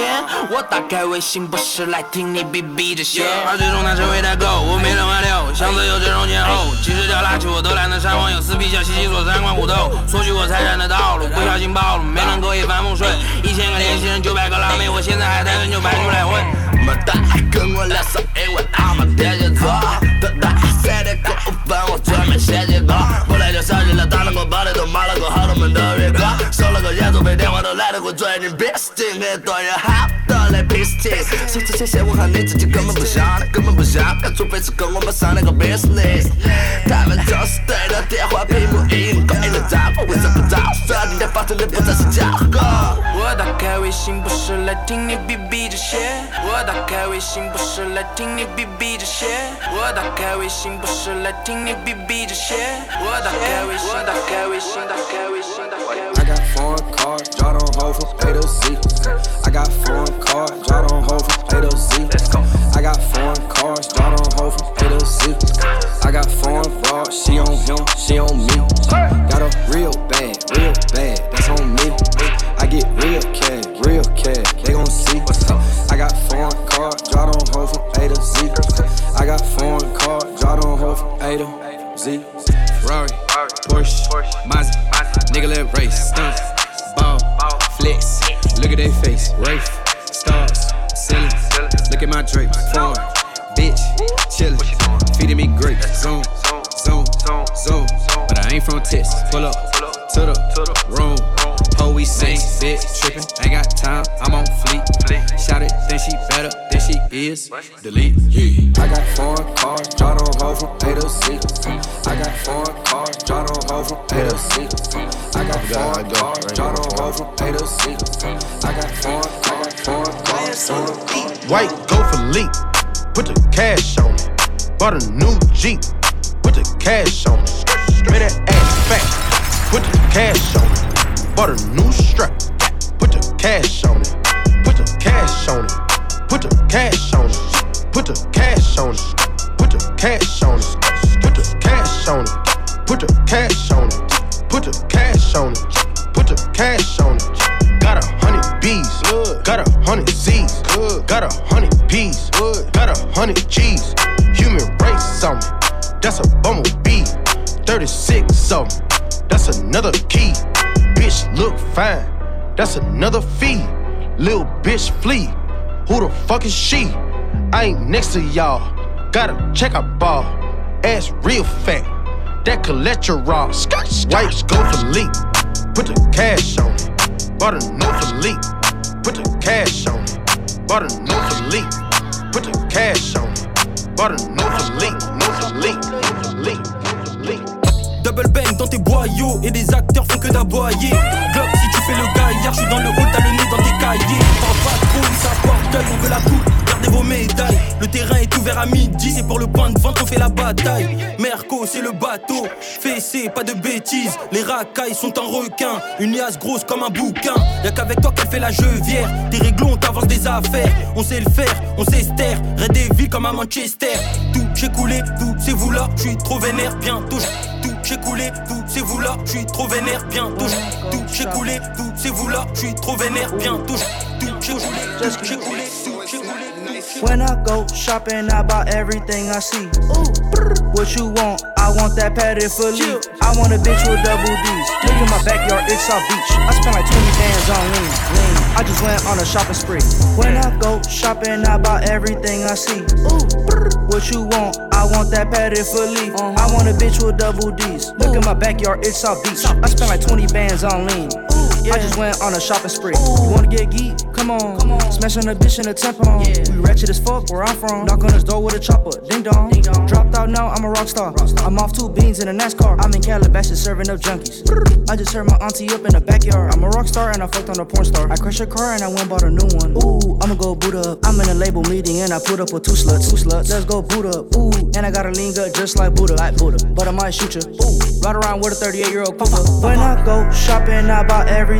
我打开微信不是来听你逼逼这些，而最终他成为代购，我没人挽留，想自由这种前后，其实掉垃圾我都懒得删网友撕逼笑嘻嘻说三观虎斗，索取我财产的道路，不小心暴露，没能够一帆风顺，一千个年轻人九百个辣妹，我现在还单身就排出来混。么大，跟我聊色，因为俺们天蝎座。等待三点过五分，我准备写几个。后来就想起了打了个包里都买了个好多门的月光，收了个演奏费，电话都懒得给最近 b u s i n 多人好的来 business。说这些些我和你自己根本不像，根本不像，除非是跟我们商量个 business。他们总是对着电话屏幕音勾引的招呼，为什么招手？今天发生的不再是假话。我打开微信不是来听你逼逼这些，我打开微信不是来听你逼逼这些，我打开微信不是来听你逼逼这些，我打开微信，打开微信，打开微信，打开微信。I got foreign cars, draw on hold from A to Z. I got foreign cars, draw on hold from A to Z. I got foreign cars, draw on hold from A to Z. I got foreign broad, she on him, she on me. Got a real bad, real bad, that's on me. Get real cash, real cash, they gon' see. I got foreign cars, draw on hold from A to Z. I got foreign cars, draw on hold from A to Z. Ferrari, Porsche, Mazda, nigga let race, stunts, ball, flex. Look at they face, Rafe, stars, ceiling. Look at my drapes, foreign, bitch, chillin', feeding me grapes, zone, zone, zone. But I ain't from Texas. Pull up to the room. Ho, we sing, bitch, trippin'. Ain't got time, I'm on fleek. Shout it, think she better than she is. Delete, yeah. I got foreign cars, draw on hold from A to Z. I got foreign cars, draw on hold from A to Z. I got foreign cars, draw on hold from A to Z. I got foreign cars, foreign cars, on the. White go for leap, put the cash on it. Bought a new Jeep, put the cash on it. Made that ass fat, put the cash on it. Bought a new strap, put the cash on it. Put the cash on it. Put the cash on it. Put the cash on it. Put the cash on it. Put the cash on it. Put the cash on it. Put the cash on it. Put the cash on it. Got a hundred B's, got a hundred Z's, got a hundred P's, got a hundred G's. Human race me, that's a bumblebee. 36 of 'em, that's another key. Bitch look fine, that's another fee. Lil bitch flee, who the fuck is she? I ain't next to y'all, gotta check out ball. Ass real fat, that cholesterol. White go for leap, put the cash on it. Bought a new Philippe, put the cash on it. Bought a new Philippe, put the cash on it. Bought a new new Philippe, new Philippe, new Philippe. Double bang dans tes boyaux et les acteurs font que d'aboyer. Glock, si tu fais le gaillard, je suis dans le hall, t'as le nez dans tes cahiers. Parle pas trop, ça porte on veut la coupe. Gardez vos médailles. Le terrain est ouvert à midi, c'est pour le point de vente qu'on fait la bataille. Merco, c'est le bateau. Fessé, pas de bêtises. Les racailles sont un requin. Une liasse grosse comme un bouquin. Y'a qu'avec toi qu'elle fait la jeuvière. Tes réglos, on t'avance des affaires. On sait le faire, on sait se taire. Red des villes comme à Manchester. Tout j'ai coulé, tout c'est vous là. Je suis trop vénère, bientôt. Tout j'ai coulé, tout c'est vous là. Je suis trop vénère, bientôt. j'- Tout j'ai coulé, tout c'est vous là. Je suis trop vénère, bientôt. j'- Tout j'ai coulé, tout j'ai coulé, tout j'ai coulé. When I go shopping, I buy everything I see. What you want? I want that padded fully. I want a bitch with double D's. Look in my backyard, it's South Beach. I spent like 20 bands on lean. lean. I just went on a shopping spree. When I go shopping, I buy everything I see. What you want? I want that padded fully. Uh-huh. I want a bitch with double D's. Look in my backyard, it's South Beach. I spent like 20 bands on lean. I just went on a shopping spree. You wanna get geek? Come on. Come on. Smash on a bitch in a tampon. We ratchet as fuck where I'm from. Knock on his door with a chopper. Ding dong. Dropped out now, I'm a rock star. I'm off two beans in a NASCAR. I'm in Calabasas serving up junkies. I just heard my auntie up in the backyard. I'm a rock star and I fucked on a porn star. I crashed a car and I went bought a new one. Ooh, I'ma go boot up. I'm in a label meeting and I put up with two sluts. Two sluts. Let's go boot up. Ooh, and I got a lean gut just like Buddha. Like Buddha. But I might shoot you. Ooh, ride around with a 38 year old Cougar. When I go shopping, I buy everything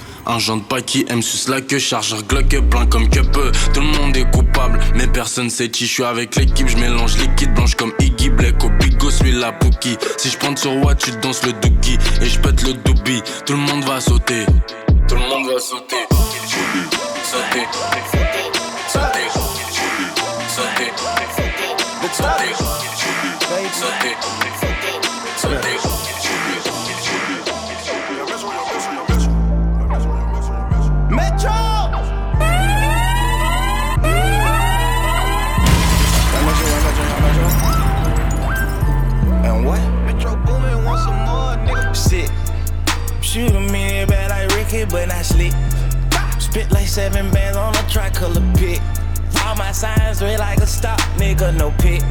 Un genre de pas qui aime sus la queue, chargeur Glock plein comme que peu. Tout le monde est coupable, mais personne sait qui je suis avec l'équipe. Je mélange liquide blanche comme Iggy Black au bigo, celui la Pookie. Si je prends sur Watt, tu danses le dookie et je pète le doobie. Tout le monde va sauter, tout le monde va sauter, sauter, sauter, sauter, sauter, sauter. sauter. Shoot a million bad like Ricky, but not slick. Spit like seven bands on a tricolor pit. All my signs red like a stop, nigga, no pit.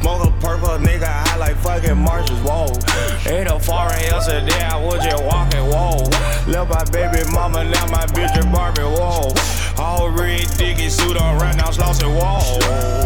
Smoke a purple nigga, I like fucking marshes, whoa. Ain't no foreign yesterday, I was just walking, whoa. Left my baby mama, now my bitch and Barbie, whoa. All red, dicky suit on right now, slossy, whoa.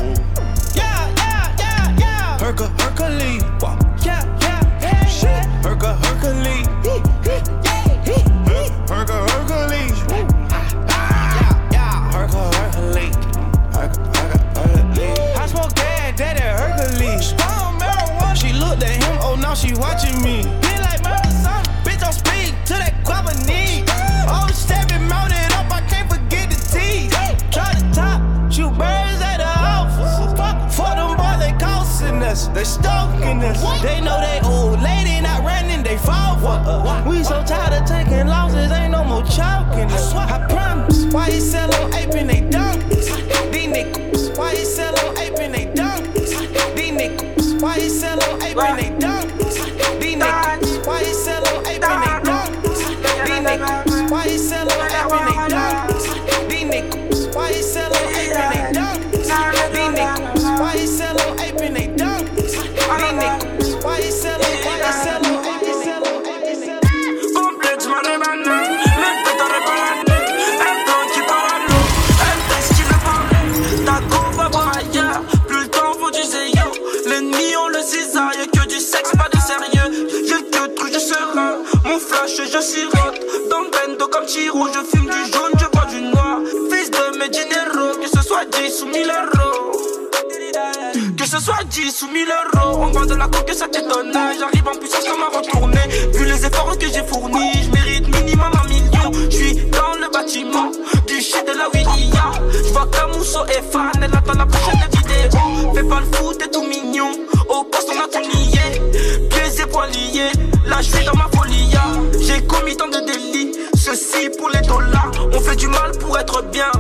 être bien.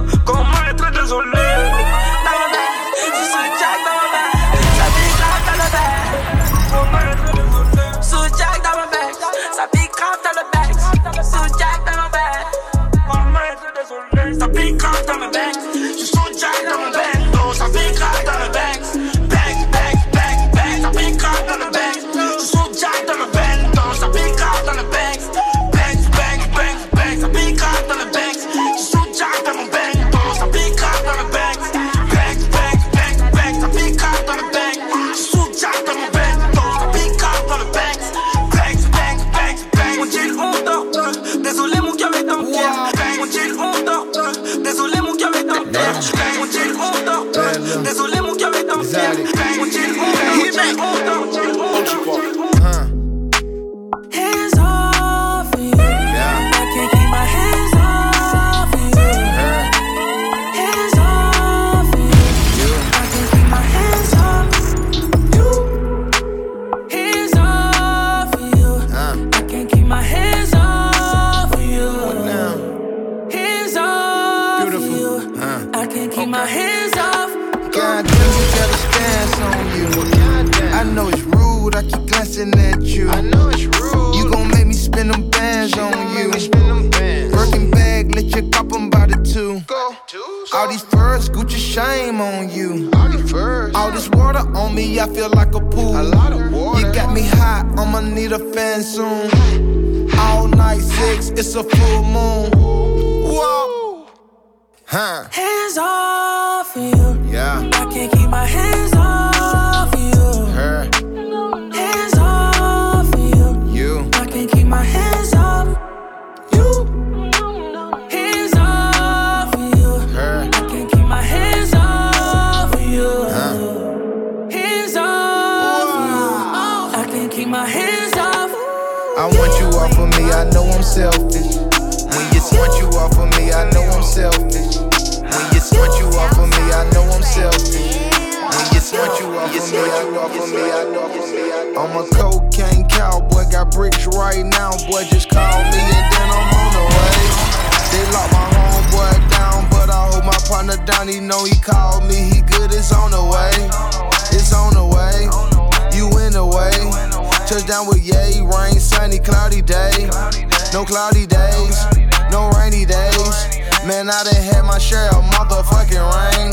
Cloudy days, no rainy days. Man, I done had my share of motherfucking rain.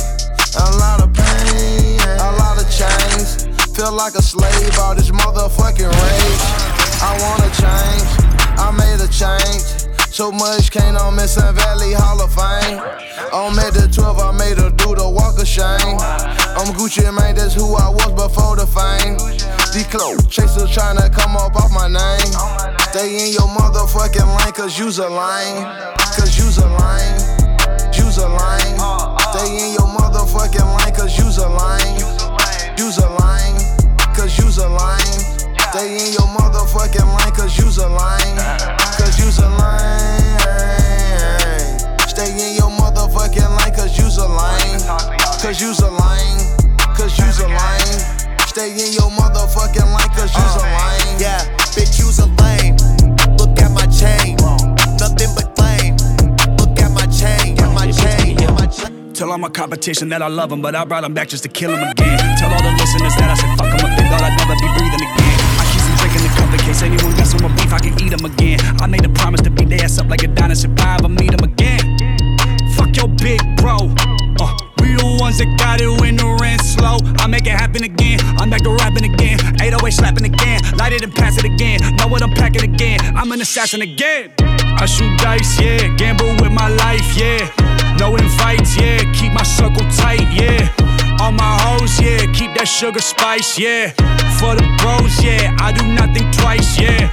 A lot of pain, a lot of chains. Feel like a slave, all this motherfucking rage. I wanna change, I made a change. So much came on Missing Valley Hall of Fame. On May the 12th, I made her do the walk of shame. I'm Gucci Mane, that's who I was before the fame. Clothes chasers tryna come up off my name. Stay in your motherfucking lane, cause you's a lame. Cause you's a lame. You's a lame. Stay in your motherfucking lane, cause you's a lame. You's a lame. Cause you's a lame. Stay in your motherfucking lane, cause you's a lame. Cause you's a lame. Stay in your motherfucking lane, cause you's a lame. Cause you's a lame. Cause you's a lame. Stay in your motherfucking lane, cause you's a lame. Yeah, bitch, you's a lame. Look at my chain. Nothing but flame. Look at my chain. My chain. My chain. Tell all my competition that I love them, but I brought them back just to kill them again. Tell all the listeners that I said fuck them up, they thought I'd never be breathing again. I keep some drink in the cup in case anyone got some more beef, I can eat them again. I made a promise to beat their ass up like a dinosaur pie, but meet them again. Fuck your big bro. We the ones that got it when the rent's slow. I make it happen again. I'm back to rapping again. 808 slapping again. Light it and pass it again. Know what I'm packing again. I'm an assassin again. I shoot dice, yeah. Gamble with my life, yeah. No invites, yeah. Keep my circle tight, yeah. All my hoes, yeah. Keep that sugar spice, yeah. For the bros, yeah. I do nothing twice, yeah.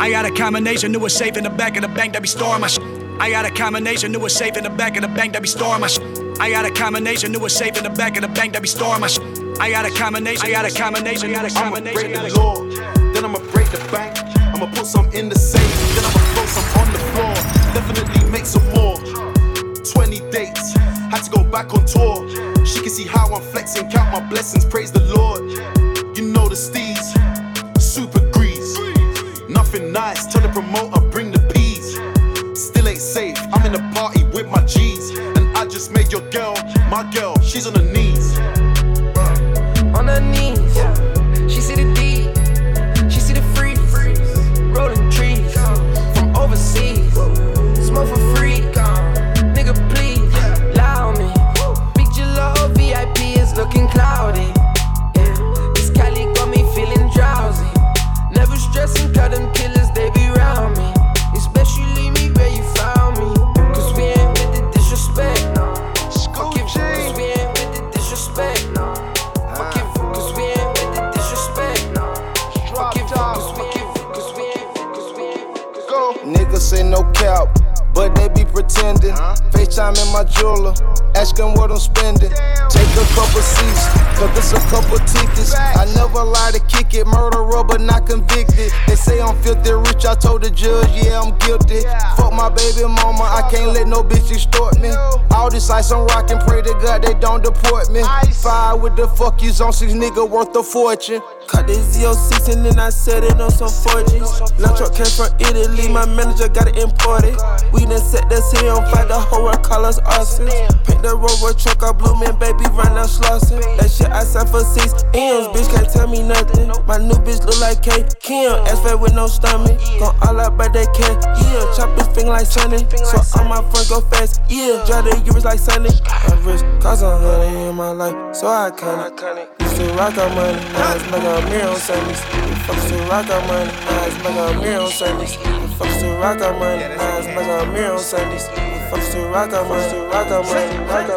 I got a combination, new a safe in the back of the bank that be storing my shit. I got a combination, new a safe in the back of the bank that be storing my shit. I got a combination, new a safe in the back of the bank that be storing my shit. I got a combination, I got a combination, I got a combination. I'ma break the law, then I'ma break the bank. I'ma put some in the safe, then I'ma throw some on the floor. Definitely make some more. 20 dates, had to go back on tour. She can see how I'm flexing, count my blessings, praise the Lord. You know the steez, super grease. Nothing nice, tell the promoter, bring the peas. Still ain't safe, I'm in the party with my G's. My girl, she's on her pretending. FaceTime in my jeweler, ask what I'm spending. Take a couple seats, cause this a couple tickets. I never lie to kick it, murderer but not convicted. They say I'm filthy rich, I told the judge, yeah, I'm guilty. Fuck my baby mama, I can't let no bitch extort me. All this ice I'm rocking, pray to God they don't deport me. Five with the fuck yous on six nigga worth a fortune. Cut this Z06 and then I set it on some 4Gs. Lunch came from Italy, my manager got it imported. We done set the city on fire, the whole world call us. Paint the Rover truck, I blue man, baby, run out Slauson. That shit I signed for six M's, bitch can't tell me nothing. My new bitch look like K. Kim, ass fat with no stomach. Gon' all out by that K, yeah. Chop his finger like Sunny. So all my friends go fast, yeah. Drive the Euros like Sunny. Wrist cost a hundred in my life, so I can't. Used to rock our money, it's like a mirror on Sundays. Fucks to rock our money, it's like a mirror on Sundays. Fucks to rock our money, it's like a mirror on Sundays. Fucks to rock our money, rock our money, Fuck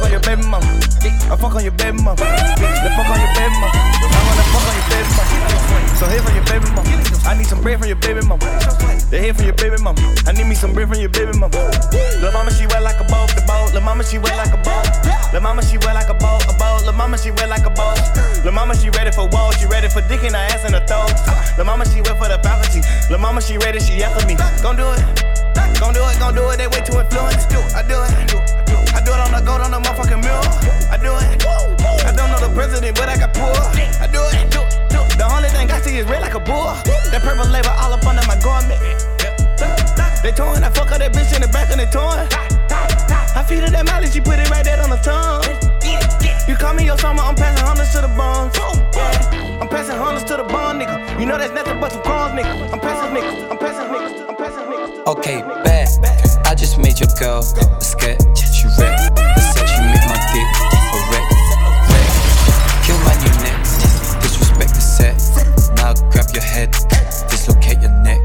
on your baby mama. I fuck on your baby mama. The fuck on your baby mama. I wanna fuck on your baby mama. So here from your baby mama. I need some bread from your baby mama. The head from your baby mama. I need me some bread from your baby mama. Lil' mama, she wet like a boat, the boat. Lil' mama, she wet like a boat. Lil' mama, she wet like a boat, a boat. Lil' mama, she wet like a boat. Lil' mama, she ready for war. She ready for dick in her ass in her throat. Lil' mama, she wet for the La mama, she ready, she after me. Gon' do it. Gon' do it, gon' do it, they way too influenced. I do it. I do it on the gold on the motherfucking mirror. I do it. I don't know the president, but I got poor. I do it. The only thing I see is red like a bull. That purple label all up under my garment. They torn, I fuck up that bitch in the back and they torn. I feed her that mileage, she put it right there on the tongue. You call me your summer, I'm passing hundreds to the bones. I'm passing hundreds to the bond, nigga. You know that's nothing but some crumbs, nigga. I'm passing niggas, I'm passing niggas, I'm passing niggas. Okay, bad. I made your girl a sketch. She wreck. The set you make my dick a wreck. Wreck. Kill my new next. Disrespect the set. Now grab your head. Dislocate your neck.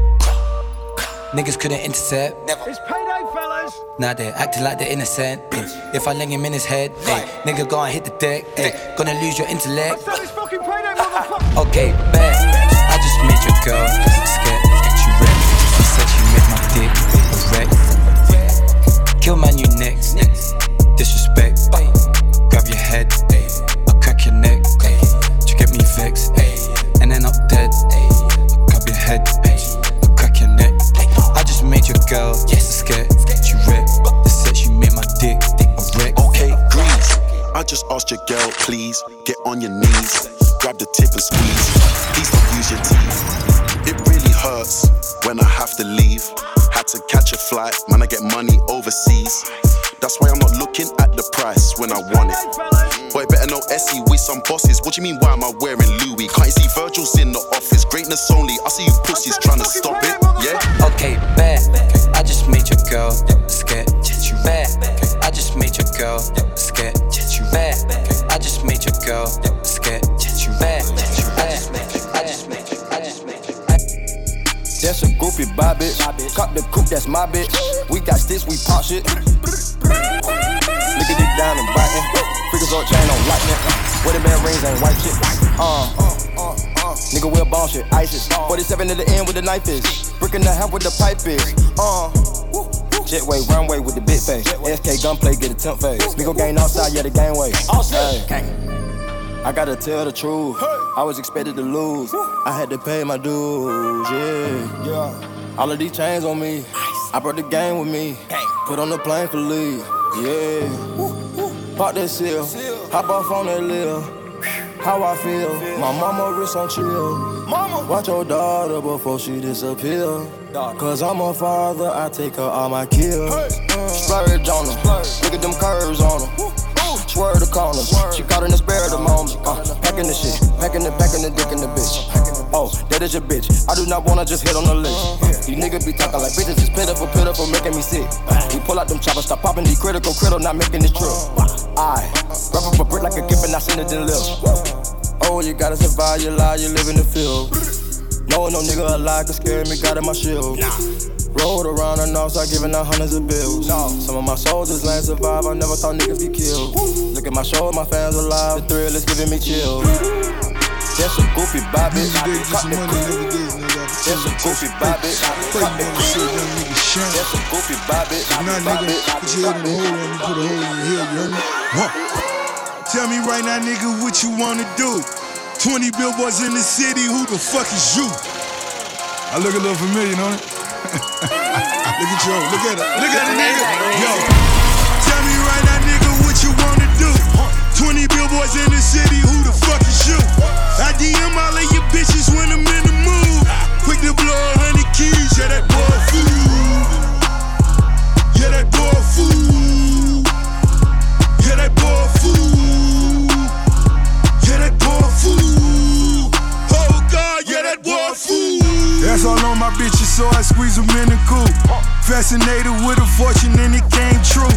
Niggas couldn't intercept. It's payday, fellas. Now they're acting like they're innocent. If I lay him in his head, eh, nigga go and hit the deck. eh. Gonna lose your intellect. It's fucking payday, motherfucker. Okay, bad. I just made your girl when I want it. Boy, better know Essie, we some bosses. What do you mean, why am I wearing Louis? Can't you see Virgil's in the office? Greatness only. I see you pussies trying to stop it, yeah? Okay, bad. I just made your girl scared. You bad. I just made your girl scared. You bad. I just made your girl scared. You bad. I just made you. I just made you. I just made you. That's a groupie bye bitch. Cop the coupe, that's my bitch. We got sticks, we pop shit. Look at it down and biting. Freakers on chain on lightning. Wedding band rings ain't white shit. Uh. Nigga, we'll ball shit, ISIS. 47 to the end with the knife is. Brick in the half with the pipe is. Uh. Jetway, runway with the big face. SK gunplay, get a temp face. Nigga gang outside, yeah, the gangway. Hey. I gotta tell the truth. I was expected to lose. I had to pay my dues, yeah. yeah. All of these chains on me. I brought the game with me. Put on the plane for leave, yeah. Pop that seal. Hop off on that lil. How I feel. My mama wrist on chill. Mama. Watch your daughter before she disappear. Cause I'm a father, I take her all my kills. Splurge on her. Look at them curves on her. Swerve the corners. She caught in the spare of the moment. Uh, packing the shit. Packing the, packing the dick in the bitch. Oh, that is your bitch. I do not wanna just hit on the list. These niggas be talking like bitches is pitiful, pitiful, making me sick. We pull out them choppers, stop popping these critical, critical, not making this trip. I wrap up a brick like a gift and I send it to. Oh, you gotta survive your life, you live in the field. No, no nigga alive can scare me, got in my shield. Rolled around the north side, giving out hundreds of bills. Some of my soldiers land survive, I never thought niggas be killed. Look at my show, my fans alive, the thrill is giving me chills. That's a goofy bop bitch. Cut the That's goofy bop bitch. Cut the That's a goofy bop bitch. Nah, nigga, put your head in the hole and put a hole in your head, you heard me? Huh. Tell me right now, nigga, what you wanna do? 20 billboards in the city, who the fuck is you? I look a little familiar, don't it? look at you, look at it, look at it, nigga. Yo, tell me right now, nigga, what you wanna do? 20 billboards in the city, who the fuck is you? I DM all of your Blow a hundred keys, yeah, that boy fool. Yeah, that boy fool. Yeah, that boy fool. Yeah, that boy fool. Oh God, yeah, that boy fool. That's all on my bitches, so I squeeze them in the coupe. Fascinated with a fortune and it came true.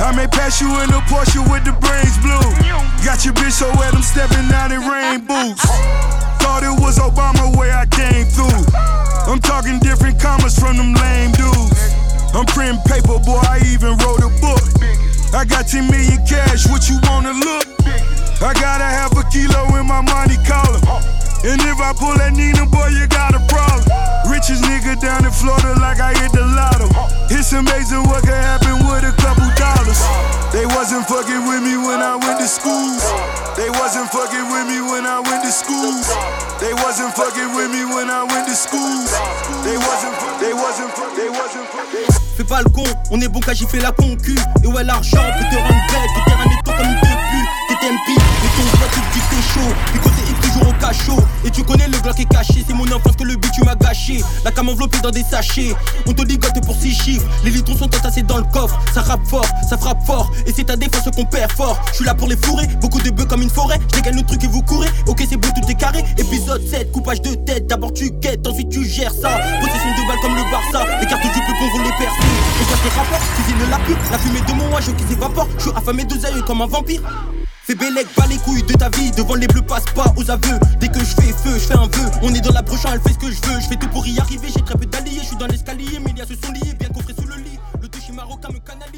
I may pass you in a Porsche with the brains blue. Got your bitch so wet, I'm stepping out in rain boots. Thought it was Obama where I came through. I'm talking different commas from them lame dudes. I'm printing paper, boy, I even wrote a book. I got 10 million cash, what you wanna look? I gotta have a kilo in my money collar. And if I pull that Nina, boy, you got a problem. Richest nigga down in Florida like I hit the lotto. It's amazing what can happen with a couple dollars. They wasn't fucking with me when I went to school. They wasn't fucking with me when I went to school. They wasn't fucking with me when I went to school. They wasn't. They wasn't. They wasn't. Fais pas le con, on est bon qu'à fait la concu. Et ouais, l'argent peut te rendre bête, te terre un étau comme une pu. T'es MP, mais ton voix tu dis que t'es chaud. Au cachot. Et tu connais le Glock est caché, c'est mon enfance que le but tu m'as gâché. La cam enveloppée dans des sachets, on te ligote pour six chiffres. Les litrons sont entassés dans le coffre, ça rappe fort, ça frappe fort. Et c'est ta défense qu'on perd fort. Je suis là pour les fourrer, beaucoup de bœufs comme une forêt. Je dégage le truc et vous courez. Ok, c'est beau, tout est carré. Épisode 7, coupage de tête. D'abord tu guettes, ensuite tu gères ça. Possession de balles comme le Barça. Les cartes du peu qu'on les percer. Et quoi tes rapports, cuisine la pure. La fumée de mon rouage qui s'évapore. Je suis affamé de comme un vampire. Fais bélec, bas les couilles de ta vie, devant les bleus passe pas aux aveux. Dès que je fais feu, je fais un vœu. On est dans la broche, elle fait ce que je veux. Je fais tout pour y arriver, j'ai très peu d'alliés. Je suis dans l'escalier, mais il y a ce sont liés, bien coffré sous le lit. Le toucher marocain me canalise.